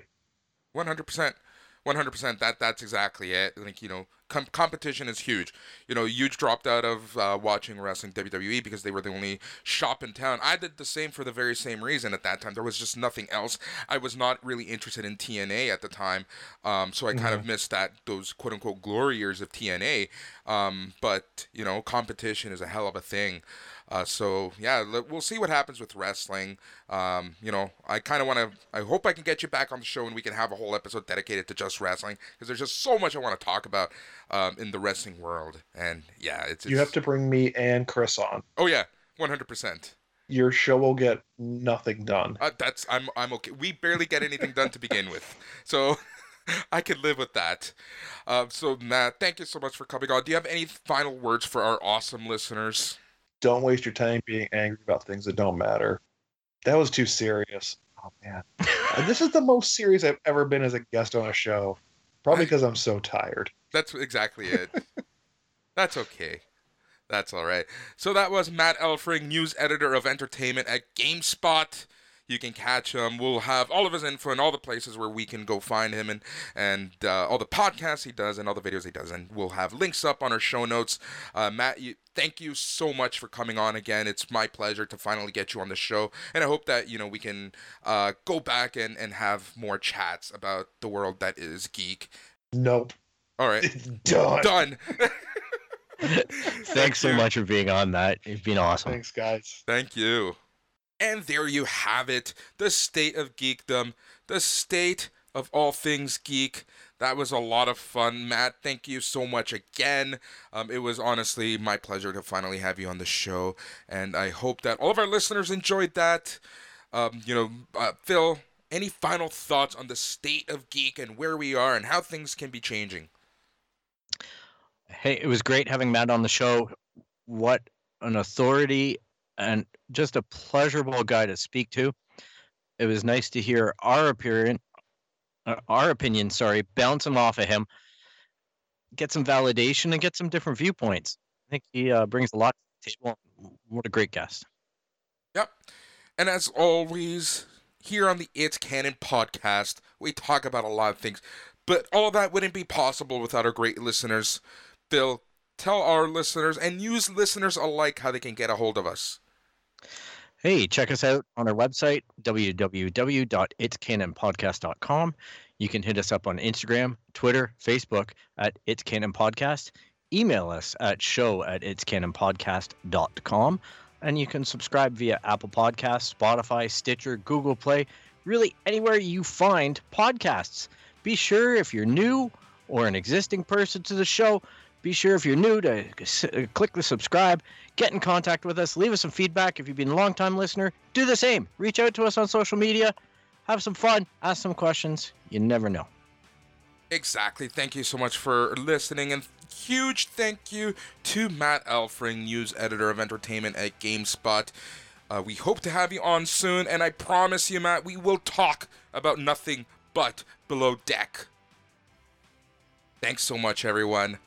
One hundred percent, one hundred percent. That that's exactly it. Like you know, com- competition is huge. You know, huge dropped out of uh, watching wrestling WWE because they were the only shop in town. I did the same for the very same reason. At that time, there was just nothing else. I was not really interested in TNA at the time, um, so I kind of missed that those quote unquote glory years of TNA. Um, but you know, competition is a hell of a thing. Uh, so yeah, we'll see what happens with wrestling. Um, you know, I kind of want to. I hope I can get you back on the show and we can have a whole episode dedicated to just wrestling because there's just so much I want to talk about um, in the wrestling world. And yeah, it's, it's You have to bring me and Chris on. Oh yeah, 100. percent Your show will get nothing done. uh, That's I'm I'm okay. We barely get anything done to begin with, so. I could live with that. Uh, so, Matt, thank you so much for coming on. Do you have any final words for our awesome listeners? Don't waste your time being angry about things that don't matter. That was too serious. Oh man, this is the most serious I've ever been as a guest on a show. Probably because I'm so tired. That's exactly it. That's okay. That's all right. So that was Matt Elfring, news editor of entertainment at GameSpot. You can catch him. We'll have all of his info and all the places where we can go find him and and uh, all the podcasts he does and all the videos he does. And we'll have links up on our show notes. Uh, Matt, you, thank you so much for coming on again. It's my pleasure to finally get you on the show, and I hope that you know we can uh, go back and and have more chats about the world that is geek. Nope. All right, done. done. Thanks so you. much for being on that. It's been awesome. Thanks, guys. Thank you. And there you have it the state of geekdom, the state of all things geek. That was a lot of fun. Matt, thank you so much again. Um, it was honestly my pleasure to finally have you on the show. And I hope that all of our listeners enjoyed that. Um, you know, uh, Phil, any final thoughts on the state of geek and where we are and how things can be changing? Hey, it was great having Matt on the show. What an authority and just a pleasurable guy to speak to. It was nice to hear our opinion, uh, our opinion, sorry, bouncing off of him, get some validation and get some different viewpoints. I think he uh, brings a lot to the table. What a great guest. Yep. And as always, here on the It's Canon podcast, we talk about a lot of things, but all that wouldn't be possible without our great listeners. Phil, tell our listeners and use listeners alike how they can get a hold of us. Hey, check us out on our website, www.itscanonpodcast.com. You can hit us up on Instagram, Twitter, Facebook at It's Canon Podcast. Email us at show at itscanonpodcast.com. And you can subscribe via Apple Podcasts, Spotify, Stitcher, Google Play, really anywhere you find podcasts. Be sure if you're new or an existing person to the show, be sure if you're new to uh, click the subscribe, get in contact with us, leave us some feedback. If you've been a long time listener, do the same. Reach out to us on social media, have some fun, ask some questions. You never know. Exactly. Thank you so much for listening, and huge thank you to Matt Elfring, news editor of entertainment at GameSpot. Uh, we hope to have you on soon, and I promise you, Matt, we will talk about nothing but Below Deck. Thanks so much, everyone.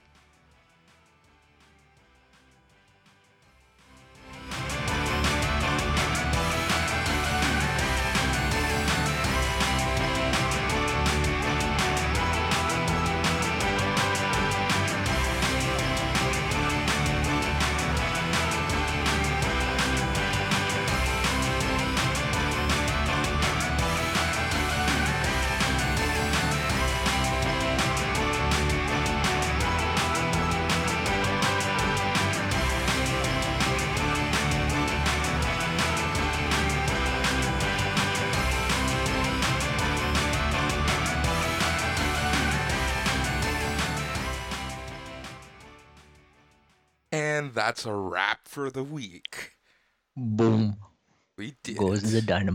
That's a wrap for the week. Boom We did. goes the dynamite.